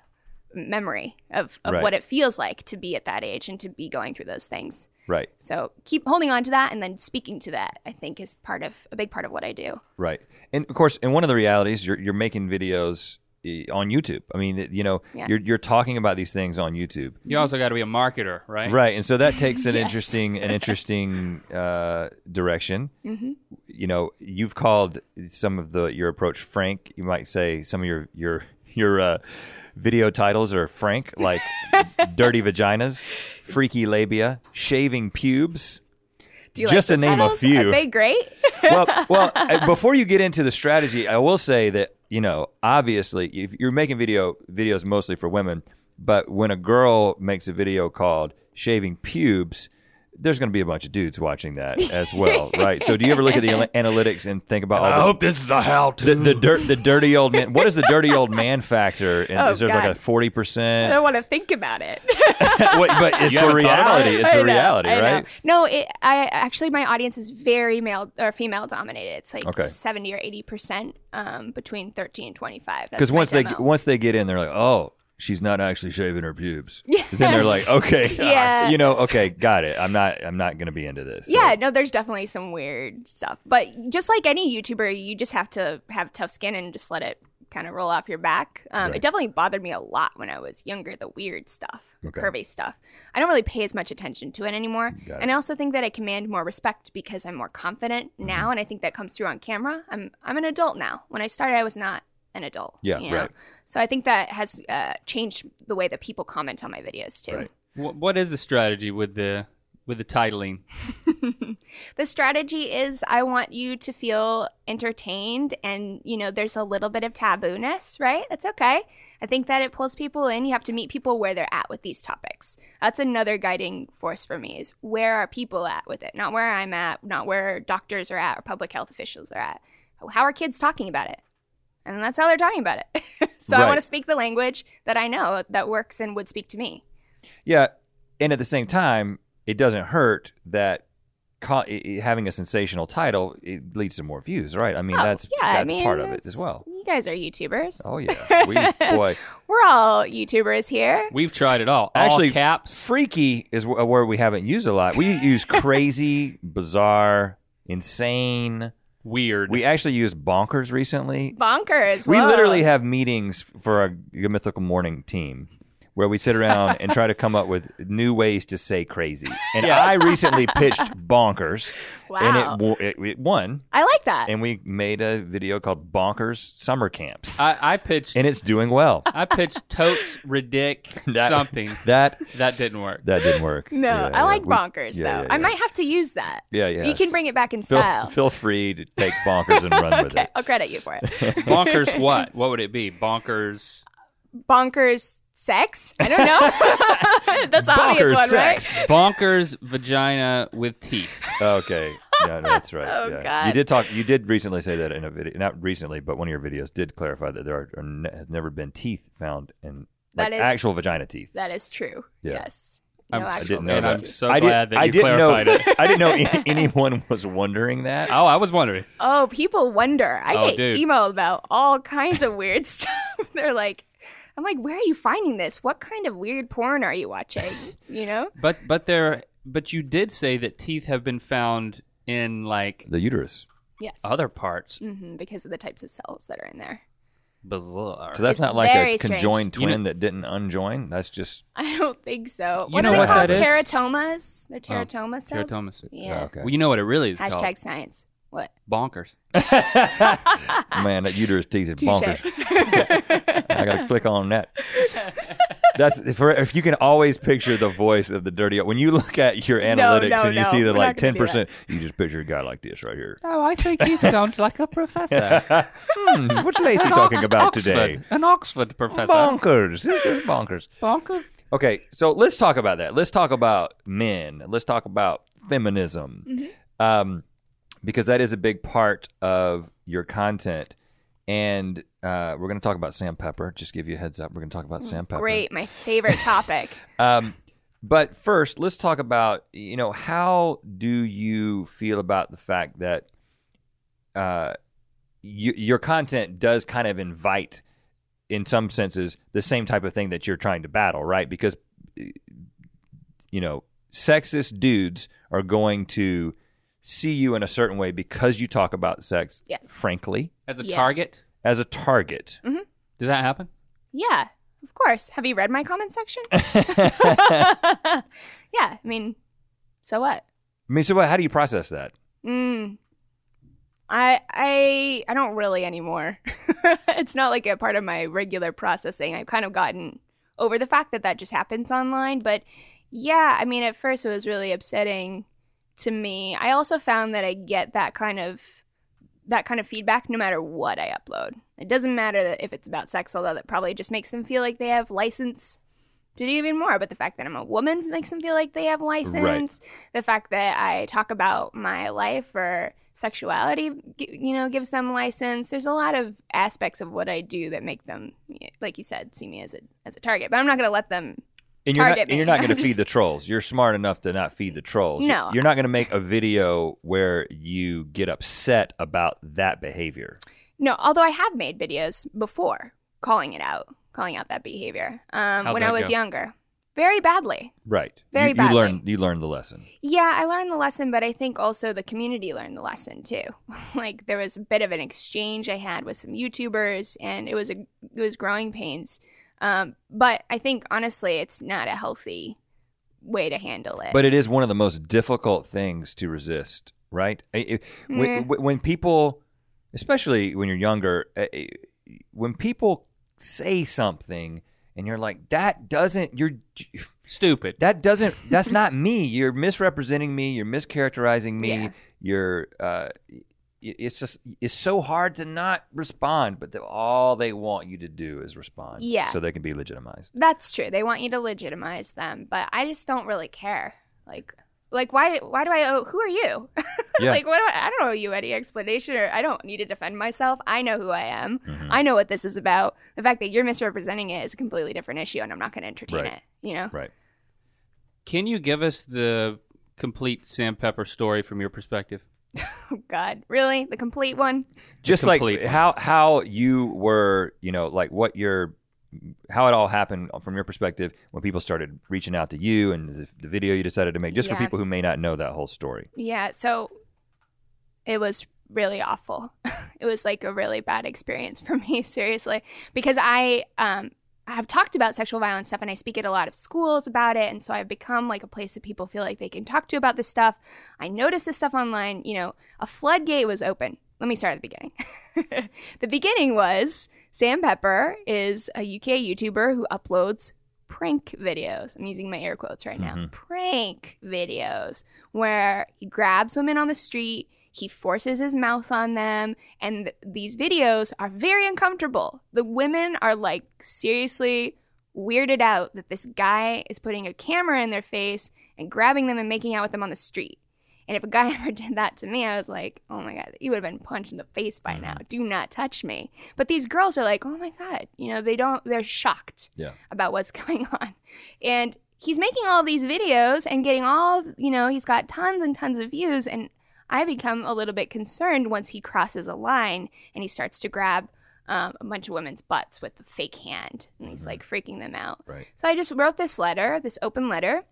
memory of, of Right. what it feels like to be at that age and to be going through those things. Right. So keep holding on to that and then speaking to that, I think is part of a big part of what I do. Right. And of course, and one of the realities, you're you're making videos eh, on YouTube. I mean, you know, Yeah. you're you're talking about these things on YouTube. You also got to be a marketer, right? Right, and so that takes an Yes. interesting, an interesting uh, direction. Mm-hmm. You know, you've called some of the your approach frank. You might say some of your your your uh, video titles are frank, like "dirty vaginas," "freaky labia," "shaving pubes." Do you Just like to name a few. Are they great? well, well, uh, before you get into the strategy, I will say that you know, obviously, if you're making video videos mostly for women, but when a girl makes a video called "shaving pubes," there's going to be a bunch of dudes watching that as well, right? So, do you ever look at the analytics and think about all the, this is a how to the the, dirt, the dirty old man? What is the dirty old man factor? And Oh, is there like a forty percent? I don't want to think about it. but it's You a haven't thought about reality. it? It's I a know, reality, I know. right? No, it, I actually my audience is very male or female dominated. It's like Okay. seventy or eighty percent um, between thirteen and twenty five. Because once they once they get in, they're like, oh, she's not actually shaving her pubes. then they're like, okay, Yeah. you know, okay, got it. I'm not I'm not gonna be into this. So- Yeah, no, there's definitely some weird stuff. But just like any YouTuber, you just have to have tough skin and just let it kind of roll off your back. Um, Right. It definitely bothered me a lot when I was younger, the weird stuff, Okay. curvy stuff. I don't really pay as much attention to it anymore. It. And I also think that I command more respect because I'm more confident Mm-hmm. now. And I think that comes through on camera. I'm, I'm an adult now. When I started, I was not an adult. Yeah, you know? right. So I think that has uh, changed the way that people comment on my videos too. Right. What, what is the strategy with the with the titling? the strategy is I want you to feel entertained and you know there's a little bit of tabooness, right? That's okay. I think that it pulls people in. You have to meet people where they're at with these topics. That's another guiding force for me is where are people at with it? Not where I'm at, not where doctors are at or public health officials are at. How are kids talking about it? And that's how they're talking about it. so I want to speak the language that I know that works and would speak to me. Yeah, and at the same time, it doesn't hurt that co- i- i- having a sensational title it leads to more views, right? I mean, Oh, that's yeah, that's I mean, part of it as well. You guys are YouTubers. Oh yeah, we boy. We're all YouTubers here. We've tried it all. Actually, all caps. Freaky is a word we haven't used a lot. We use crazy, bizarre, insane. Weird. We actually used bonkers recently. Bonkers. We whoa. literally have meetings for our Good Mythical Morning team where we sit around and try to come up with new ways to say crazy. And I recently pitched bonkers, Wow. and it, it, it won. I like that. And we made a video called "Bonkers Summer Camps," I, I pitched. and it's doing well. I pitched totes ridic That- something That that didn't work. that didn't work. no, Yeah, I yeah, like we- bonkers yeah, though. yeah, I might have to use that. Yeah, yeah. You can bring it back in Feel, style. feel free to take bonkers and run with it. I'll credit you for it. Bonkers. what? What would it be? Bonkers. bonkers sex? I don't know. That's the obvious Bonkers one, sex. right? Bonkers vagina with teeth. Okay, yeah, no, that's right. Oh, yeah. God. You did talk. You did recently say that in a video. Not recently, but one of your videos did clarify that there are, are ne- has never been teeth found in like That is- actual vagina teeth. That is true. Yeah. Yes. I'm- No I didn't know and that. I'm so I glad did, that I you didn't clarified know, it. I didn't know any- anyone was wondering that. Oh, I was wondering. Oh, people wonder. I Oh, get dude. emailed about all kinds of weird stuff. They're like, I'm like, where are you finding this? What kind of weird porn are you watching? You know? But but there but you did say that teeth have been found in like The uterus. Yes. other parts. hmm because of the types of cells that are in there. Bizarre. So that's It's not like very a strange. conjoined You know- twin that didn't unjoin. That's just I don't think so. You what know are they what called? Teratomas? They're teratoma cells? Keratomas. Yeah. oh, okay. Well, you know what it really is Hashtag called? science. What? Bonkers. Man, that uterus teeth is Touche. bonkers. I gotta click on that. That's for if you can always picture the voice of the dirty. When you look at your analytics no, and you no. see that We're like not gonna ten do percent, you just picture a guy like this right here. Oh, I think he sounds like a professor. Hmm, what's Laci talking about Oxford. today? An Oxford professor. Bonkers. This is bonkers. Bonkers. Okay, so let's talk about that. Let's talk about men. Let's talk about feminism, Mm-hmm. um, because that is a big part of your content. And uh, we're going to talk about Sam Pepper. Just give you a heads up. We're going to talk about Sam Pepper. Great. My favorite topic. Um, but first, let's talk about you know how do you feel about the fact that uh, you, your content does kind of invite in some senses the same type of thing that you're trying to battle, right? Because you know, sexist dudes are going to see you in a certain way because you talk about sex Yes. frankly As a Yeah. target, as a target. does that happen? Yeah, of course. Have you read my comment section? yeah, I mean, so what? I mean, so what, how do you process that? Mm. I I I don't really anymore. it's not like a part of my regular processing. I've kind of gotten over the fact that that just happens online, but yeah, I mean at first it was really upsetting to me. I also found that I get that kind of that kind of feedback no matter what I upload. It doesn't matter that if it's about sex, although that probably just makes them feel like they have license to do even more. But the fact that I'm a woman makes them feel like they have license. The fact that I talk about my life or sexuality, you know, gives them license. There's a lot of aspects of what I do that make them, like you said, see me as a as a target. But I'm not going to let them. And you're not, and you're not going to feed the trolls. You're smart enough to not feed the trolls. No. You're, not going to make a video where you get upset about that behavior. No, although I have made videos before calling it out, calling out that behavior um, How'd when that I was go? younger, very badly. Right. Very you, badly. You learn you learn the lesson. Yeah, I learned the lesson, but I think also the community learned the lesson too. like there was a bit of an exchange I had with some YouTubers, and it was a it was growing pains. Um, but I think honestly, it's not a healthy way to handle it. But it is one of the most difficult things to resist, right? I- I- When, Mm. when- when people, especially when you're younger, uh, uh, when people say something and you're like, that doesn't, you're, Stupid. that doesn't, that's not me. You're misrepresenting me. You're mischaracterizing me. Yeah. You're, uh, it- it's just, it's so hard to not respond, but the, all they want you to do is respond. Yeah. So they can be legitimized. That's true. They want you to legitimize them, but I just don't really care. Like, like why? Why do I owe? Who are you? Yeah. like, what? Do I, I don't owe you any explanation, or I don't need to defend myself. I know who I am. Mhm. I know what this is about. The fact that you're misrepresenting it is a completely different issue, and I'm not going to entertain Right. it. You know? Right. Can you give us the complete Sam Pepper story from your perspective? Oh God, really? The complete one? just like complete one. how how you were you know like what your how it all happened from your perspective when people started reaching out to you and the, the video you decided to make just for Yeah. people who may not know that whole story Yeah. So it was really awful. it was like a really bad experience for me, seriously, because I um have talked about sexual violence stuff and I speak at a lot of schools about it. And so I've become like a place that people feel like they can talk to about this stuff. I noticed this stuff online. You know, a floodgate was open. Let me start at the beginning. the beginning was Sam Pepper is a UK YouTuber who uploads prank videos. I'm using my air quotes right now. Mhm. Prank videos where he grabs women on the street, he forces his mouth on them, and th- these videos are very uncomfortable. The women are like seriously weirded out that this guy is putting a camera in their face and grabbing them and making out with them on the street. And if a guy ever did that to me, I was like, oh my God, you would have been punched in the face by mm-hmm. now. Do not touch me. But these girls are like, oh my God, you know, they don't, they're shocked yeah about what's going on. And he's making all these videos and getting all, you know, he's got tons and tons of views. And I become a little bit concerned once he crosses a line and he starts to grab um, a bunch of women's butts with a fake hand and he's like freaking them out. right So I just wrote this letter, this open letter,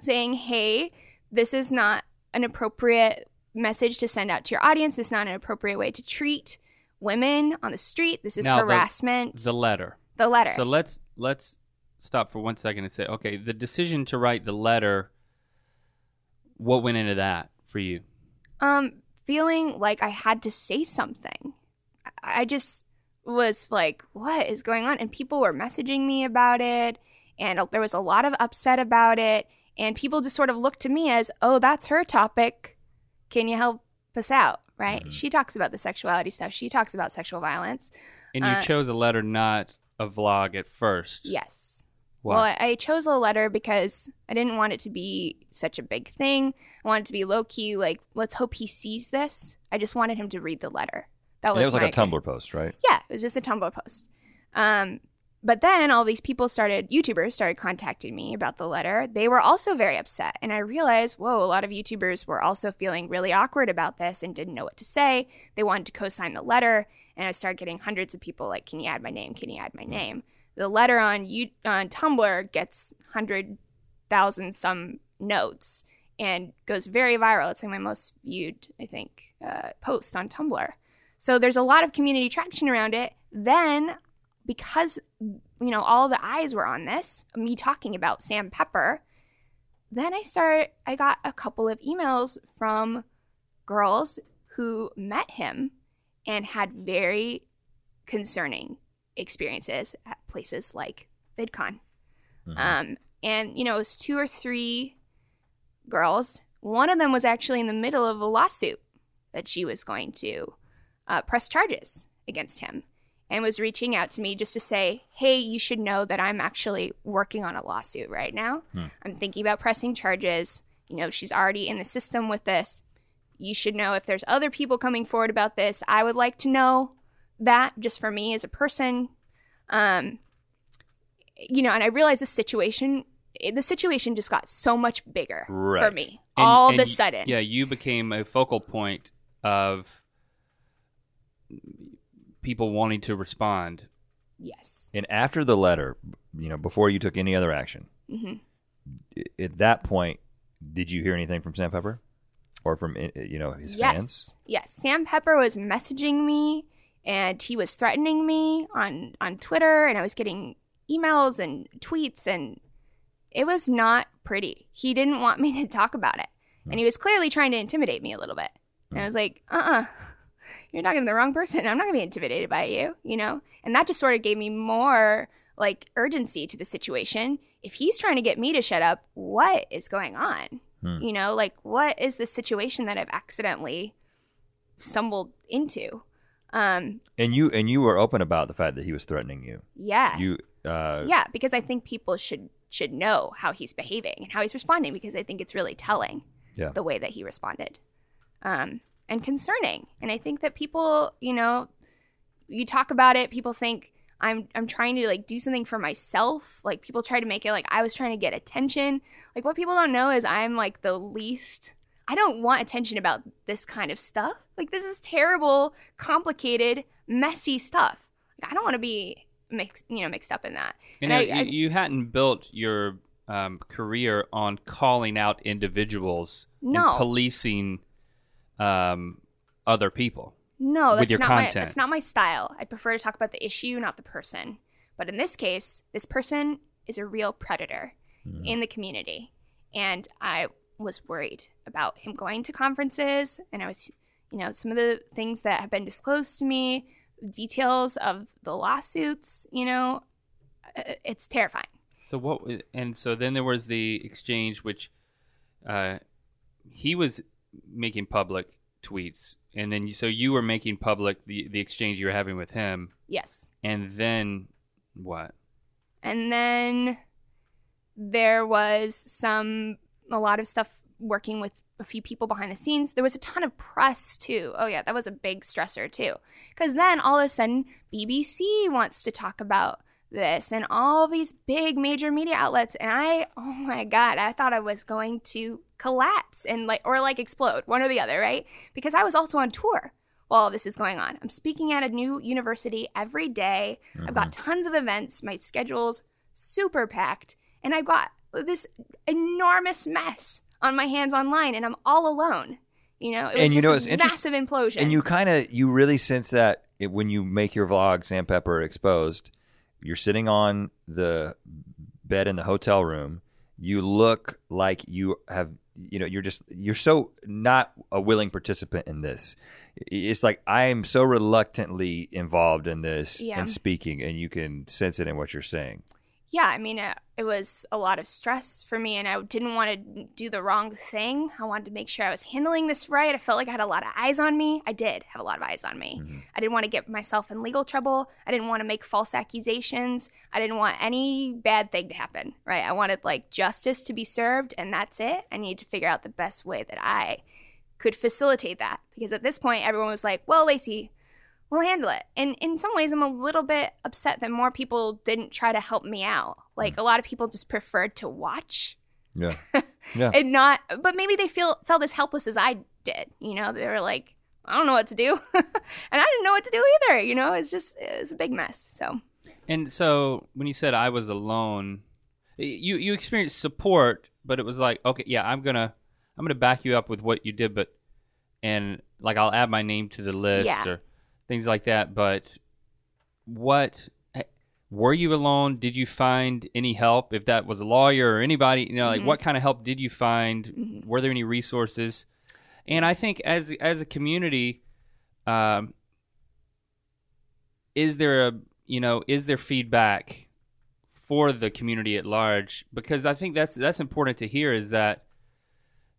saying, hey, this is not an appropriate message to send out to your audience. This is not an appropriate way to treat women on the street. This is Now, the- harassment. The letter. the letter. So let's let's stop for one second and say, okay, the decision to write the letter. What went into that for you? Um feeling like i had to say something. I- just was like what is going on? And people were messaging me about it and there was a lot of upset about it and people just sort of looked to me as oh that's her topic. Can you help us out? Right? Mhm. she talks about the sexuality stuff. She talks about sexual violence. And you Uh, chose a letter, not a vlog at first. yes Why? Well, I, chose a letter because I didn't want it to be such a big thing. I wanted it to be low key, like, let's hope he sees this. I just wanted him to read the letter. That And was, it was like a tumblr post right Yeah, it was just a Tumblr post. Um, but then all these people started, YouTubers started contacting me about the letter. They were also very upset. And I realized, whoa, a lot of YouTubers were also feeling really awkward about this and didn't know what to say. They wanted to co sign the letter. and I started getting hundreds of people like, "Can you add my name? Can you add my name?" The letter on you on Tumblr gets hundred thousand some notes and goes very viral. It's like my most viewed, I think, uh, post on Tumblr. So there's a lot of community traction around it. Then, because you know all the eyes were on this, me talking about Sam Pepper, then I start. I got a couple of emails from girls who met him and had very concerning experiences at places like VidCon. Mhm. Um, and you know, it was two or three girls. One of them was actually in the middle of a lawsuit that she was going to uh, press charges against him, and was reaching out to me just to say, "Hey, you should know that I'm actually working on a lawsuit right now. Hmm. I'm thinking about pressing charges. You know, she's already in the system with this. You should know if there's other people coming forward about this. I would like to know that just for me as a person." Um, you know, and I realized the situation, the situation just got so much bigger for me And- all and of a sudden. Yeah, you became a focal point of people wanting to respond. Yes. And after the letter, you know, before you took any other action, hmm at that point, did you hear anything from Sam Pepper, or from you know his yes. fans? Yes. Sam Pepper was messaging me and he was threatening me on on Twitter and I was getting emails and tweets and it was not pretty. He didn't want me to talk about it. And he was clearly trying to intimidate me a little bit. And I was like, "Uh-uh. You're talking to the wrong person. I'm not going to be intimidated by you, you know?" And that just sort of gave me more like urgency to the situation. If he's trying to get me to shut up, what is going on? Hmm. You know, like what is the situation that I've accidentally stumbled into? Um, And you and you were open about the fact that he was threatening you. yeah. You uh, yeah, because I think people should should know how he's behaving and how he's responding because I think it's really telling Yeah. the way that he responded. Um, and concerning. And I think that people, you know, you talk about it, people think I'm I'm trying to like do something for myself. Like people try to make it like I was trying to get attention. Like what people don't know is I'm like the least I don't want attention about this kind of stuff. Like this is terrible, complicated, messy stuff. Like I don't want to be mixed, you know, mixed up in that. And, And I- uh, I- you, you hadn't built your um, career on calling out individuals No. and policing um, other people. No, with that's your not content. my that's not my style. I prefer to talk about the issue, not the person. But in this case, this person is a real predator in the community. And I was worried about him going to conferences and I was you know, some of the things that have been disclosed to me, details of the lawsuits, you know, uh, it's terrifying. So what? And so then there was the exchange, which uh, he was making public tweets, and then you, so you were making public the the exchange you were having with him, Yes. and then what? And then there was some, a lot of stuff working with a few people behind the scenes. There was a ton of press too. Oh, yeah, that was a big stressor too. Because then all of a sudden, BBC wants to talk about this and all these big major media outlets. And I, oh my God, I thought I was going to collapse and like, or like explode, one or the other, right? Because I was also on tour while this is going on. I'm speaking at a new university every day. I've got mm-hmm. tons of events. My schedule's super packed. And I've got this enormous mess on my hands online, and I'm all alone. You know, it was And you know, it's massive implosion. And you kind of you really sense that it, when you make your vlog Sam Pepper exposed, you're sitting on the bed in the hotel room. You look like you have you know you're just you're so not a willing participant in this. It's like I am so reluctantly involved in this Yeah. and speaking, and you can sense it in what you're saying. Yeah, I mean, it, it was a lot of stress for me, and I didn't want to do the wrong thing. I wanted to make sure I was handling this right. I felt like I had a lot of eyes on me. I did have a lot of eyes on me. Mm-hmm. I didn't want to get myself in legal trouble. I didn't want to make false accusations. I didn't want any bad thing to happen, right? I wanted like justice to be served, and that's it. I needed to figure out the best way that I could facilitate that because at this point, everyone was like, well, Laci, we'll handle it. And in some ways, I'm a little bit upset that more people didn't try to help me out. Like a lot of people just preferred to watch Yeah, yeah. and not, but maybe they feel felt as helpless as I did. You know, they were like, I don't know what to do. and I didn't know what to do either. You know, it's just, it's a big mess. So, And so when you said I was alone, you you experienced support, but it was like, okay, yeah, I'm gonna I'm gonna back you up with what you did, but and like I'll add my name to the list Yeah. or things like that. But what were you alone? Did you find any help? If that was a lawyer or anybody, you know, like Mhm. what kind of help did you find? Mhm. Were there any resources? And I think as as a community, um, is there a you know is there feedback for the community at large? Because I think that's that's important to hear. Is that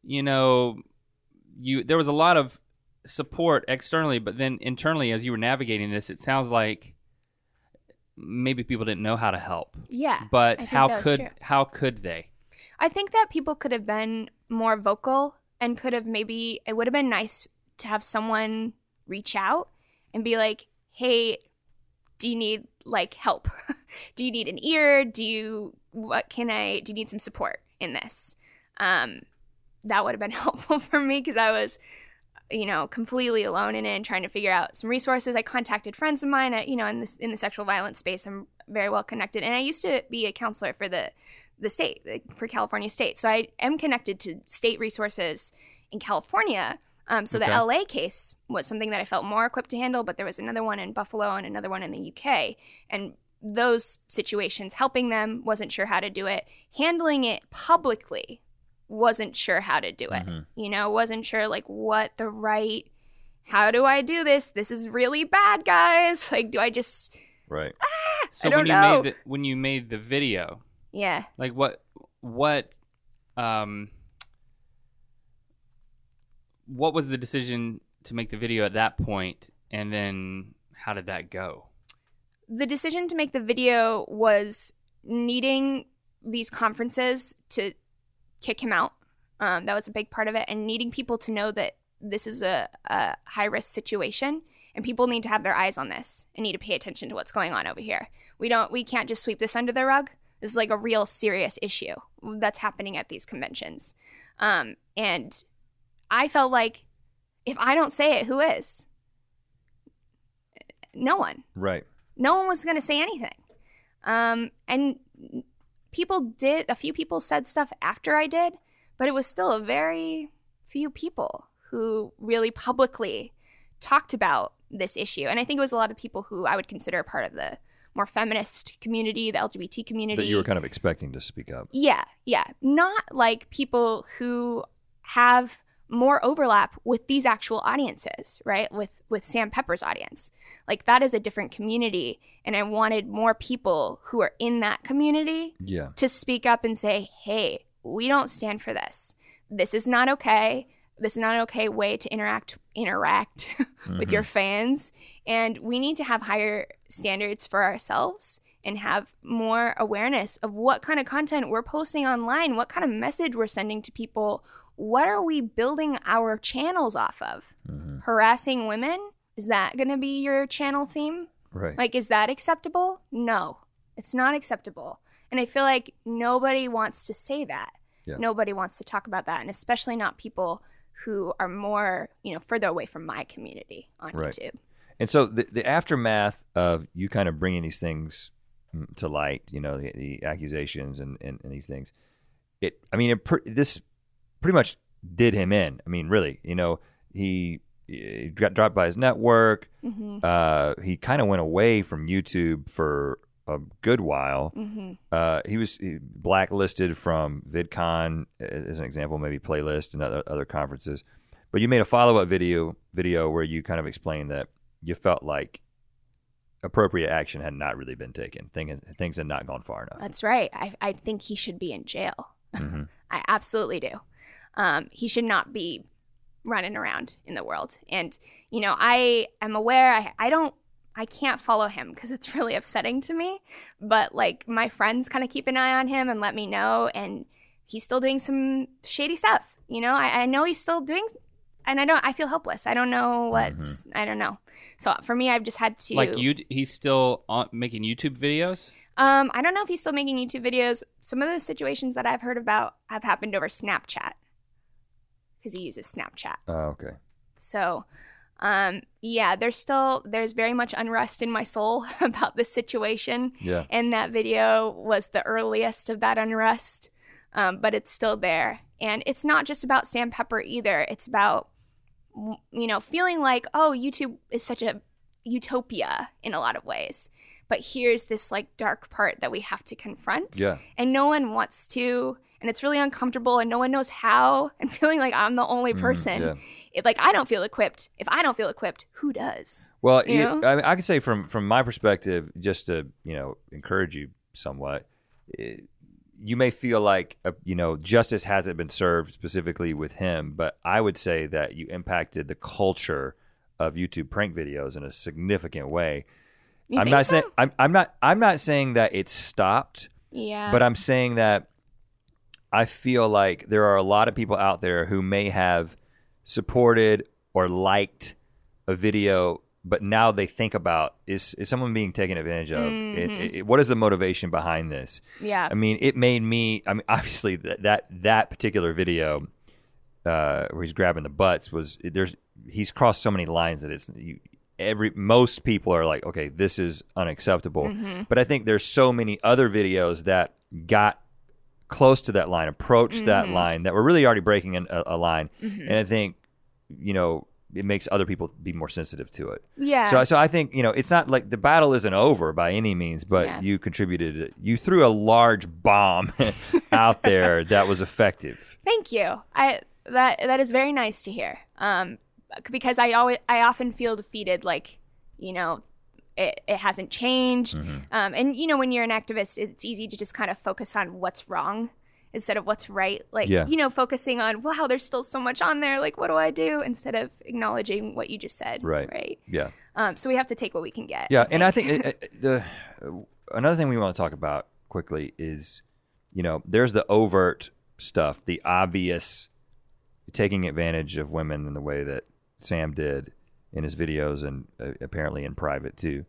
you know you there was a lot of support externally, but then internally as you were navigating this, it sounds like maybe people didn't know how to help. yeah. But how could true. how could they? I think that people could have been more vocal and could have maybe it would have been nice to have someone reach out and be like, "Hey, do you need like help? do you need an ear? Do you what can I do you need some support in this?" Um that would have been helpful for me because I was you know completely alone in it and trying to figure out some resources. I contacted friends of mine at, you know in this in the sexual violence space. I'm very well connected and I used to be a counselor for the the state for California state. So I am connected to state resources in California. Um, so Okay. the LA case was something that I felt more equipped to handle, but there was another one in Buffalo and another one in the UK. And those situations, helping them, wasn't sure how to do it. Handling it publicly, wasn't sure how to do it. Mhm. You know, wasn't sure like what the right, how do I do this? This is really bad, guys. Like, do I just, Right. So don't when you know. made the, when you made the video, yeah. like what what um what was the decision to make the video at that point and then how did that go the decision to make the video was needing these conferences to kick him out. Um, that was a big part of it, and needing people to know that this is a, a high risk situation, and people need to have their eyes on this and need to pay attention to what's going on over here. We don't, we can't just sweep this under the rug. This is like a real serious issue that's happening at these conventions, um, and I felt like if I don't say it, who is? No one Right. no one was going to say anything. Um, and people did, a few people said stuff after I did, but it was still a very few people who really publicly talked about this issue. And I think it was a lot of people who I would consider a part of the more feminist community, the LGBT community. That you were kind of expecting to speak up. Yeah, yeah. Not like people who have more overlap with these actual audiences, right? With with Sam Pepper's audience. Like that is a different community and I wanted more people who are in that community Yeah. to speak up and say, "Hey, we don't stand for this. This is not okay. This is not an okay way to interact interact with your mm-hmm. fans and we need to have higher standards for ourselves and have more awareness of what kind of content we're posting online, what kind of message we're sending to people, what are we building our channels off of? Mhm. Harassing women? Is that going to be your channel theme? Right. Like, is that acceptable? No, it's not acceptable. And I feel like nobody wants to say that. Yeah. Nobody wants to talk about that, and especially not people who are more, you know, further away from my community on Right. YouTube. And so the, the aftermath of you kind of bringing these things mm, to light, you know, the, the accusations and, and, and these things, it, I mean, it, this pretty much did him in. I mean, really, you know, he, he got dropped by his network. hmm Uh, he kind of went away from YouTube for a good while. hmm Uh, he was blacklisted from VidCon as an example, maybe playlist and other, other conferences. But you made a follow up video video where you kind of explained that you felt like appropriate action had not really been taken. Things things had not gone far enough. That's right. I, I think he should be in jail. Mhm. I absolutely do. Um, he should not be running around in the world. And, you know, I am aware, I, I don't, I can't follow him because it's really upsetting to me. But, like, my friends kind of keep an eye on him and let me know. And he's still doing some shady stuff. You know, I, I know he's still doing, and I don't, I feel helpless. I don't know what's, I don't know. So for me, I've just had to. like you he's still on, making youtube videos Um, I don't know if he's still making YouTube videos. Some of the situations that I've heard about have happened over Snapchat because he uses Snapchat. Oh, okay. So, Um, yeah, there's still there's very much unrest in my soul about this situation, Yeah. and that video was the earliest of that unrest. Um, but it's still there, and it's not just about Sam Pepper either. It's about you know feeling like oh YouTube is such a utopia in a lot of ways, but here's this like dark part that we have to confront Yeah. and no one wants to and it's really uncomfortable and no one knows how and feeling like i'm the only person Mm, yeah. if like i don't feel equipped if i don't feel equipped who does Well, You know? I, mean, I can say from from my perspective, just to you know encourage you somewhat. eh, you may feel like uh, you know justice hasn't been served specifically with him, but I would say that you impacted the culture of YouTube prank videos in a significant way. You I'm not so? saying I'm, I'm not I'm not saying that it's stopped, yeah but I'm saying that I feel like there are a lot of people out there who may have supported or liked a video, but now they think about is is someone being taken advantage of? Mm-hmm. it- what is the motivation behind this? yeah I mean, it made me. I mean, obviously that that, that particular video uh, where he's grabbing the butts was there's he's crossed so many lines that it's you, every most people are like, okay, this is unacceptable. Mm-hmm. But I think there's so many other videos that got close to that line, approach that Mm-hmm. line that we're really already breaking an, a, a line, and I think you know it makes other people be more sensitive to it. yeah So, so I think you know it's not like the battle isn't over by any means, but Yeah. you contributed. You threw a large bomb out there that was effective. thank you i that that is very nice to hear um because i always i often feel defeated like you know it, it hasn't changed. Mm-hmm. um and you know when you're an activist it's easy to just kind of focus on what's wrong instead of what's right. Like Yeah. you know focusing on wow there's still so much on there. Like what do i do? Instead of acknowledging what you just said. Right. right. Yeah, um so we have to take what we can get yeah, and I think it, it, the another thing we want to talk about quickly is, you know, there's the overt stuff, the obvious taking advantage of women in the way that Sam did in his videos and uh, apparently in private too.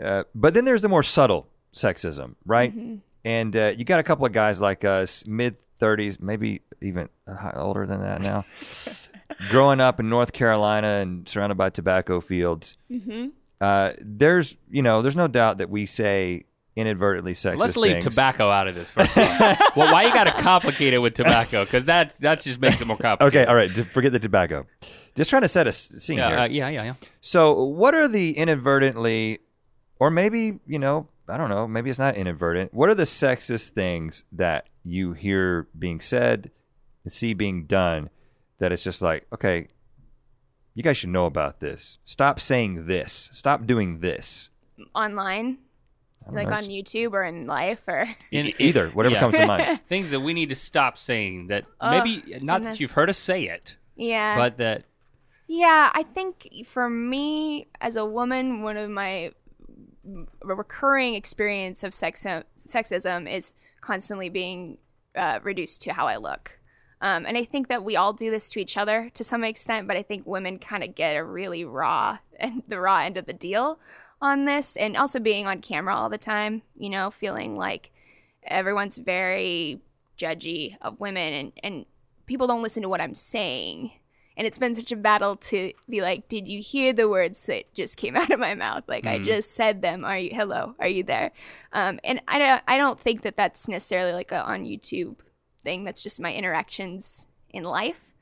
Uh, but then there's the more subtle sexism, right? And uh, you got a couple of guys like us, mid 30s, maybe even uh, older than that now, growing up in North Carolina and surrounded by tobacco fields. Uh, there's, you know, there's no doubt that we say inadvertently sexist Let's leave things. tobacco out of this. First of well, why you got to complicate it with tobacco? Because that that just makes it more complicated. Okay, all right, forget the tobacco. Just trying to set a scene here. Yeah, uh, yeah, yeah, yeah. So, what are the inadvertently, or maybe, you know, I don't know, maybe it's not inadvertent. What are the sexist things that you hear being said and see being done that it's just like, okay, you guys should know about this. Stop saying this. Stop doing this. online like know, on youtube or in life or In, Either, whatever yeah. comes to mind. things that we need to stop saying that Oh, maybe not that you've heard us say it, yeah but that Yeah, I think for me as a woman, one of my recurring experience of sex- sexism is constantly being uh, reduced to how I look. Um, and I think that we all do this to each other to some extent, but I think women kind of get a really raw and the raw end of the deal on this, and also being on camera all the time. You know, feeling like everyone's very judgy of women, and and people don't listen to what I'm saying. And it's been such a battle to be like, did you hear the words that just came out of my mouth? Like I just said them. Are you hello? Are you there? Um, and I don't I don't think that that's necessarily like a on YouTube thing. That's just my interactions in life.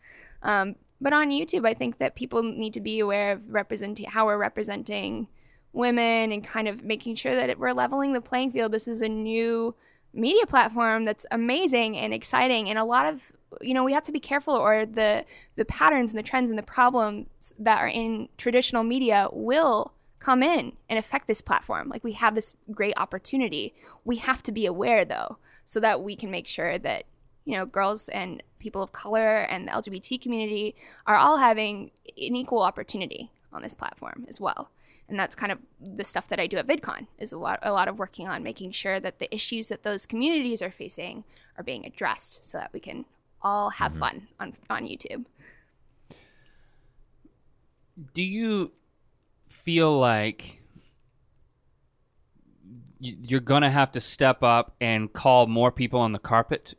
Um, but on YouTube, I think that people need to be aware of representing how we're representing women and kind of making sure that we're leveling the playing field. This is a new media platform that's amazing and exciting, and a lot of you know we have to be careful, or the the patterns and the trends and the problems that are in traditional media will come in and affect this platform. Like we have this great opportunity. We have to be aware though, so that we can make sure that you know girls and people of color and the LGBT community are all having an equal opportunity on this platform as well. And that's kind of the stuff that I do at VidCon is a lot a lot of working on making sure that the issues that those communities are facing are being addressed so that we can all have mm-hmm. fun on on YouTube. do you feel like you're gonna have to step up and call more people on the carpet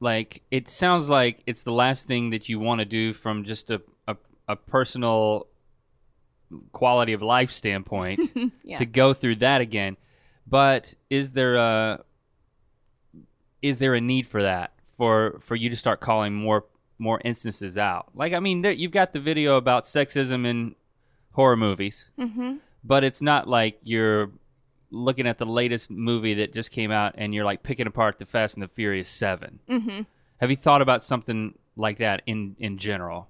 like it sounds like it's the last thing that you want to do from just a, a a personal quality of life standpoint Yeah. to go through that again. But is there a is there a need for that for for you to start calling more more instances out? Like I mean, there, you've got the video about sexism in horror movies, hmm but it's not like you're looking at the latest movie that just came out and you're like picking apart the Fast and the Furious 7. hmm Have you thought about something like that in in general?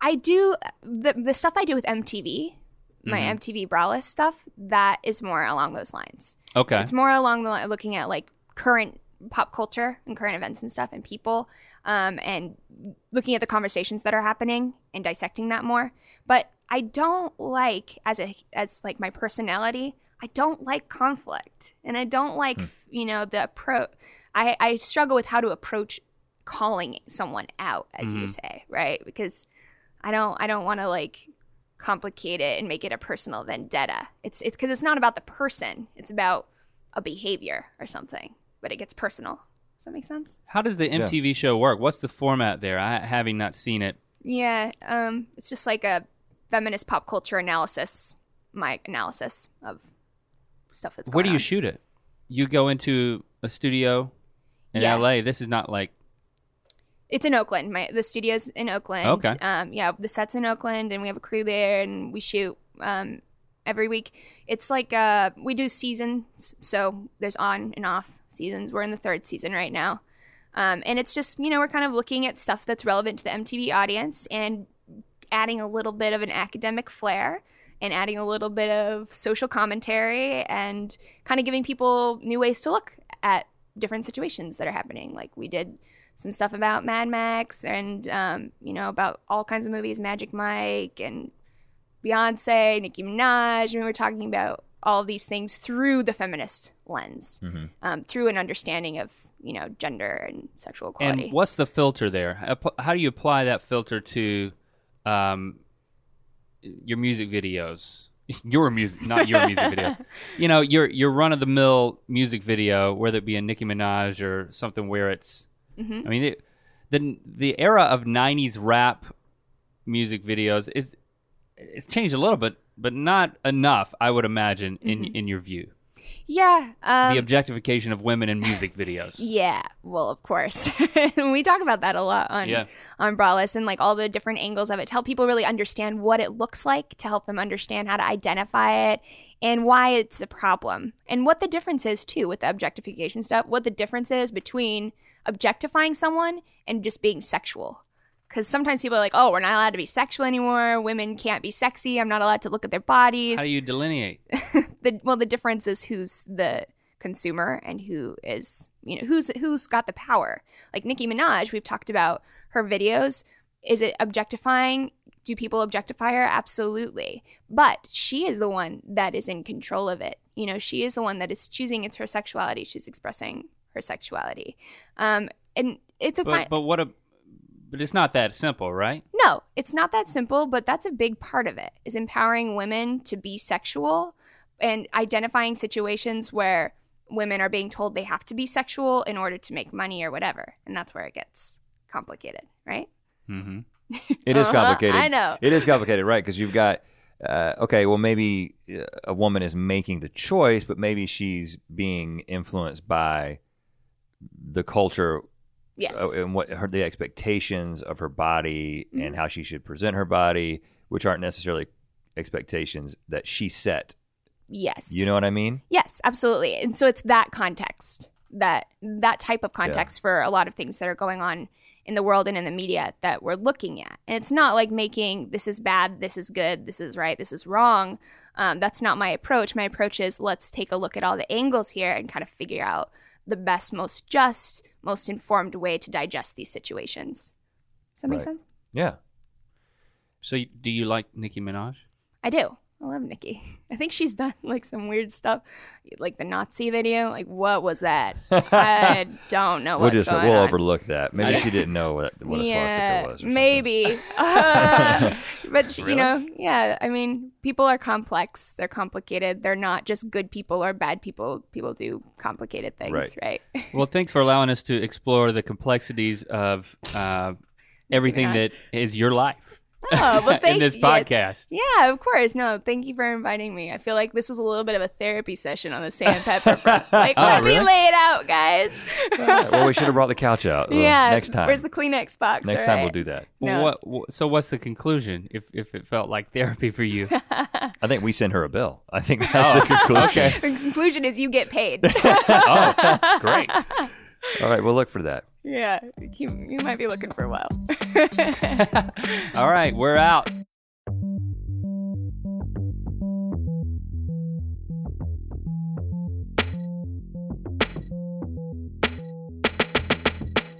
I do the the stuff I do with MTV, my Mhm. MTV braless stuff. That is more along those lines. Okay. It's more along the line looking at like current pop culture and current events and stuff and people, um, and looking at the conversations that are happening and dissecting that more. But I don't like as a as like my personality. I don't like conflict, and I don't like you know the approach. I I struggle with how to approach calling someone out, as you Mhm. say, right? Because I don't I don't want to like complicate it and make it a personal vendetta. It's it's because it's not about the person. It's about a behavior or something. But it gets personal. Does that make sense? How does the MTV show work? What's the format there? I having not seen it. Yeah. Um. It's just like a feminist pop culture analysis. My analysis of stuff that's Where do you on. shoot it? You go into a studio in Yeah. LA. This is not like It's in Oakland. My the studio's in Oakland. Okay. Um, yeah, the set's in Oakland, and we have a crew there, and we shoot um, every week. It's like uh, we do seasons, so there's on and off seasons. We're in the third season right now, um, and it's just you know we're kind of looking at stuff that's relevant to the MTV audience and adding a little bit of an academic flair and adding a little bit of social commentary and kind of giving people new ways to look at different situations that are happening. Like we did some stuff about Mad Max and um, you know about all kinds of movies, Magic Mike and Beyonce, Nicki Minaj. We were talking about all these things through the feminist lens, Mhm. um, through an understanding of you know gender and sexual equality. And what's the filter there? How do you apply that filter to um, your music videos? Your music, not your music videos. You know, your your run of the mill music video, whether it be a Nicki Minaj or something where it's. Mhm. I mean, it, the the era of '90s rap music videos is it's changed a little bit, but not enough. I would imagine in in your view, yeah, um, the objectification of women in music videos. Yeah, well, of course. we talk about that a lot on Yeah. on Braless and like all the different angles of it to help people really understand what it looks like, to help them understand how to identify it and why it's a problem. And what the difference is too with the objectification stuff, what the difference is between objectifying someone and just being sexual. Cuz sometimes people are like, "Oh, we're not allowed to be sexual anymore. Women can't be sexy. I'm not allowed to look at their bodies." How do you delineate? the well the difference is who's the consumer and who is you know who's who's got the power. Like nicki minaj we've talked about her videos. Is it objectifying? Do people objectify her? Absolutely. But she is the one that is in control of it. You know she is the one that is choosing. It's her sexuality. She's expressing her sexuality. Um and it's a But fine, but what a but it's not that simple, right? no, it's not that simple, but that's a big part of it. Is empowering women to be sexual and identifying situations where women are being told they have to be sexual in order to make money or whatever. And that's where it gets complicated, right? Mm-hmm. It is Uh-huh, complicated. I know. It is complicated, right? Because you've got, uh, okay, well, maybe uh, a woman is making the choice, but maybe she's being influenced by the culture Yes. uh, and what her the expectations of her body Mm-hmm. and how she should present her body, which aren't necessarily expectations that she set. yes. You know what I mean? Yes, absolutely. And so it's that context, that that type of context for a lot of things that are going on in the world and in the media that we're looking at. And it's not like making this is bad, this is good, this is right, this is wrong. Um, that's not my approach. My approach is let's take a look at all the angles here and kind of figure out the best, most just, most informed way to digest these situations. Does that make Right. sense? Yeah. So do you like Nicki Minaj? I do. I love Nicki. I think she's done like some weird stuff, like the Nazi video. Like, what was that? I don't know We'll what's just going we'll on. overlook that. Maybe she didn't know what, what a yeah, swastika was. or something. maybe. Uh, but you know, yeah. I mean, people are complex. They're complicated. They're not just good people or bad people. People do complicated things, Right. right? Well, thanks for allowing us to explore the complexities of uh, everything that is your life. Oh, but thank you. in this yes. podcast. Yeah, of course. No, thank you for inviting me. I feel like this was a little bit of a therapy session on the sandpepper front. Like, Oh, let me lay it out, guys. well, we should have brought the couch out. Well, yeah. next time. Where's the Kleenex box? next all time we'll do that. No. What, what? So what's the conclusion? If if it felt like therapy for you? I think we send her a bill. I think that's oh, the conclusion. okay. The conclusion is you get paid. Oh, great. All right, we'll look for that. Yeah, you, you might be looking for a while. All right, we're out.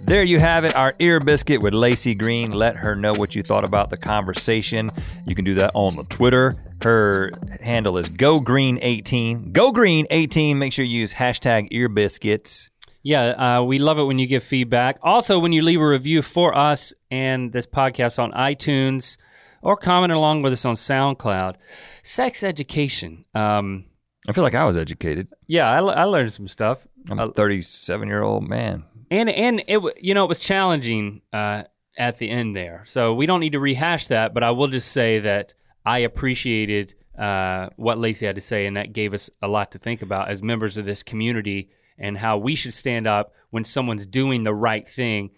There you have it, our ear biscuit with Laci Green. Let her know what you thought about the conversation. You can do that on the Twitter. Her handle is GoGreen18. GoGreen18. Make sure you use hashtag ear biscuits. Yeah, uh, we love it when you give feedback. Also, when you leave a review for us and this podcast on iTunes or comment along with us on SoundCloud. Sex education. Um, I feel like I was educated. yeah, I, I learned some stuff. I'm Uh, a 37 year old man. and and it you know it was challenging uh, at the end there. So we don't need to rehash that, but I will just say that I appreciated uh, what Laci had to say, and that gave us a lot to think about as members of this community and how we should stand up when someone's doing the right thing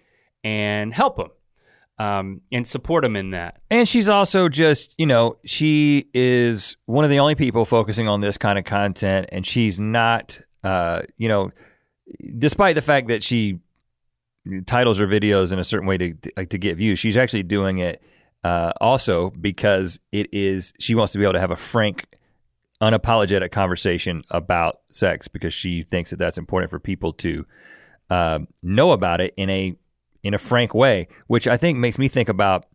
and help them um, and support them in that. And she's also just, you know, she is one of the only people focusing on this kind of content, and she's not, uh, you know, despite the fact that she titles her videos in a certain way to to, get views, she's actually doing it uh, also because it is she wants to be able to have a frank, unapologetic conversation about sex because she thinks that that's important for people to uh, know about it in a in a frank way, which I think makes me think about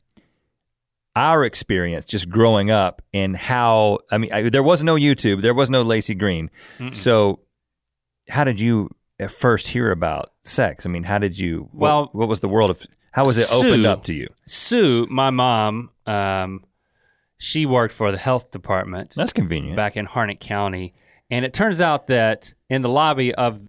our experience just growing up and how I mean I, there was no YouTube, there was no Laci Green, so how did you at first hear about sex? I mean, how did you? Well, what was the world of? How was it opened up to you? Sue, my mom, um, she worked for the health department. That's convenient. back in Harnett County. And it turns out that in the lobby of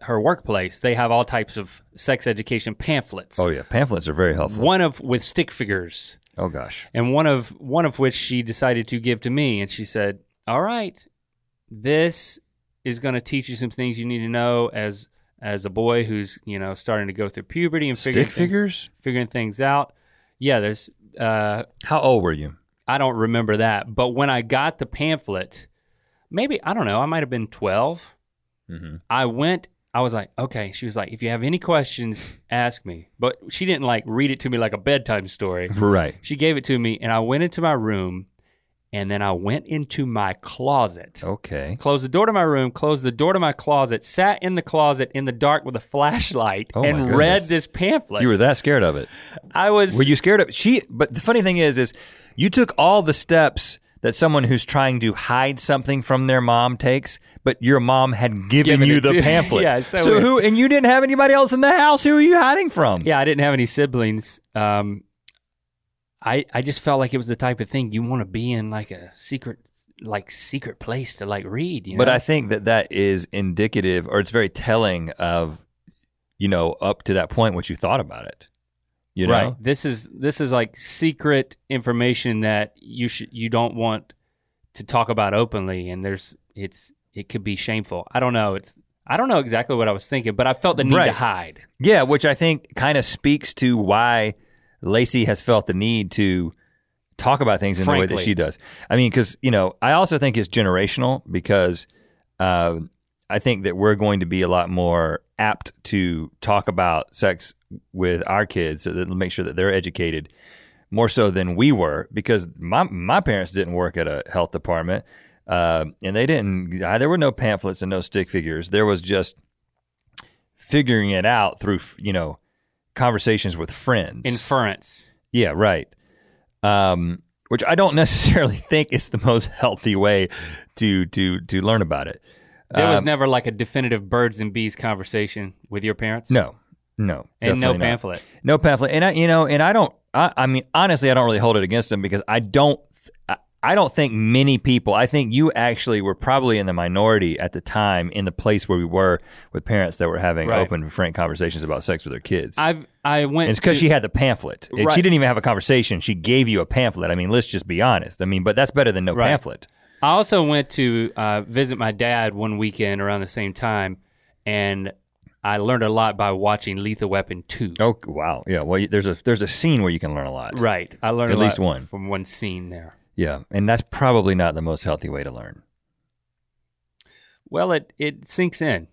her workplace, they have all types of sex education pamphlets. oh yeah, pamphlets are very helpful. One of with stick figures, Oh gosh, and one of one of which she decided to give to me, and she said, "All right, this is going to teach you some things you need to know as as a boy who's you know starting to go through puberty and figuring stick figures. figuring things out." Yeah, there's. Uh, How old were you? I don't remember that, but when I got the pamphlet, maybe I don't know, I might have been 12. Mm-hmm. I went I was like, "Okay." She was like, "If you have any questions, ask me." But she didn't like read it to me like a bedtime story. Right. She gave it to me and I went into my room and then I went into my closet. Okay. Closed the door to my room, closed the door to my closet, sat in the closet in the dark with a flashlight Oh, and read this pamphlet. You were that scared of it. I was Were you scared of it? she? But the funny thing is, is you took all the steps that someone who's trying to hide something from their mom takes, but your mom had given, Given you the to- pamphlet. Yeah, it's so who? And you didn't have anybody else in the house. Who are you hiding from? Yeah, I didn't have any siblings. Um, I I just felt like it was the type of thing you want to be in, like a secret, like secret place to like read. You know? But I think that that is indicative, or it's very telling of, you know, up to that point what you thought about it. You know, right. This is this is like secret information that you should you don't want to talk about openly, and there's it's it could be shameful. I don't know. It's I don't know exactly what I was thinking, but I felt the need Right. to hide. Yeah, which I think kind of speaks to why Laci has felt the need to talk about things in the way that she does. I mean, because you know, I also think it's generational because uh, I think that we're going to be a lot more apt to talk about sex with our kids, so that make sure that they're educated more so than we were. Because my my parents didn't work at a health department, uh, and they didn't. uh, There were no pamphlets and no stick figures. There was just figuring it out through you know conversations with friends. Inference. yeah, right. Um, which I don't necessarily think is the most healthy way to to to learn about it. There was Um, never like a definitive birds and bees conversation with your parents. no, no, and no definitely not. pamphlet. no pamphlet. And I, you know, and I don't. I, I mean, honestly, I don't really hold it against them because I don't. I, I don't think many people. I think you actually were probably in the minority at the time in the place where we were with parents that were having Right. open, frank conversations about sex with their kids. I've I went. And it's because she had the pamphlet. Right. She didn't even have a conversation. She gave you a pamphlet. I mean, let's just be honest. I mean, but that's better than no Right. pamphlet. I also went to uh, visit my dad one weekend around the same time, and I learned a lot by watching Lethal Weapon two. Oh wow, yeah. Well, you- there's a there's a scene where you can learn a lot. Right, I learned At a least lot one. from one scene there. Yeah, and that's probably not the most healthy way to learn. Well, it it sinks in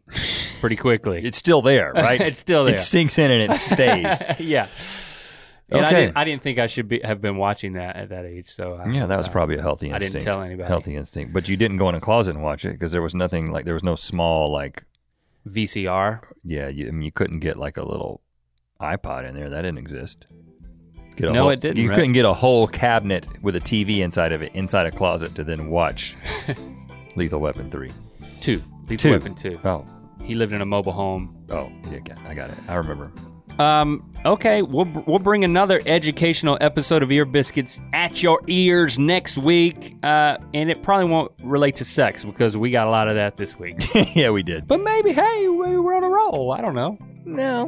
pretty quickly. It's still there, right? It's still there. It sinks in and it stays. yeah. And I Okay. didn't, I didn't think I should be, have been watching that at that age. So I yeah, that was so- probably a healthy I instinct. didn't tell anybody. Healthy instinct, but you didn't go in a closet and watch it because there was nothing like there was no small like VCR. yeah. You, I mean, you couldn't get like a little iPod in there. That didn't exist. Get a No, whole- it didn't, You right? couldn't get a whole cabinet with a TV inside of it inside a closet to then watch Lethal Weapon three. Two. Lethal Two. Weapon two. Oh, He lived in a mobile home. oh, yeah, I got it. I remember. Um, okay, we'll we'll bring another educational episode of Ear Biscuits at your ears next week. Uh, and it probably won't relate to sex because we got a lot of that this week. yeah, we did. but maybe, hey, we- we're on a roll. I don't know. No.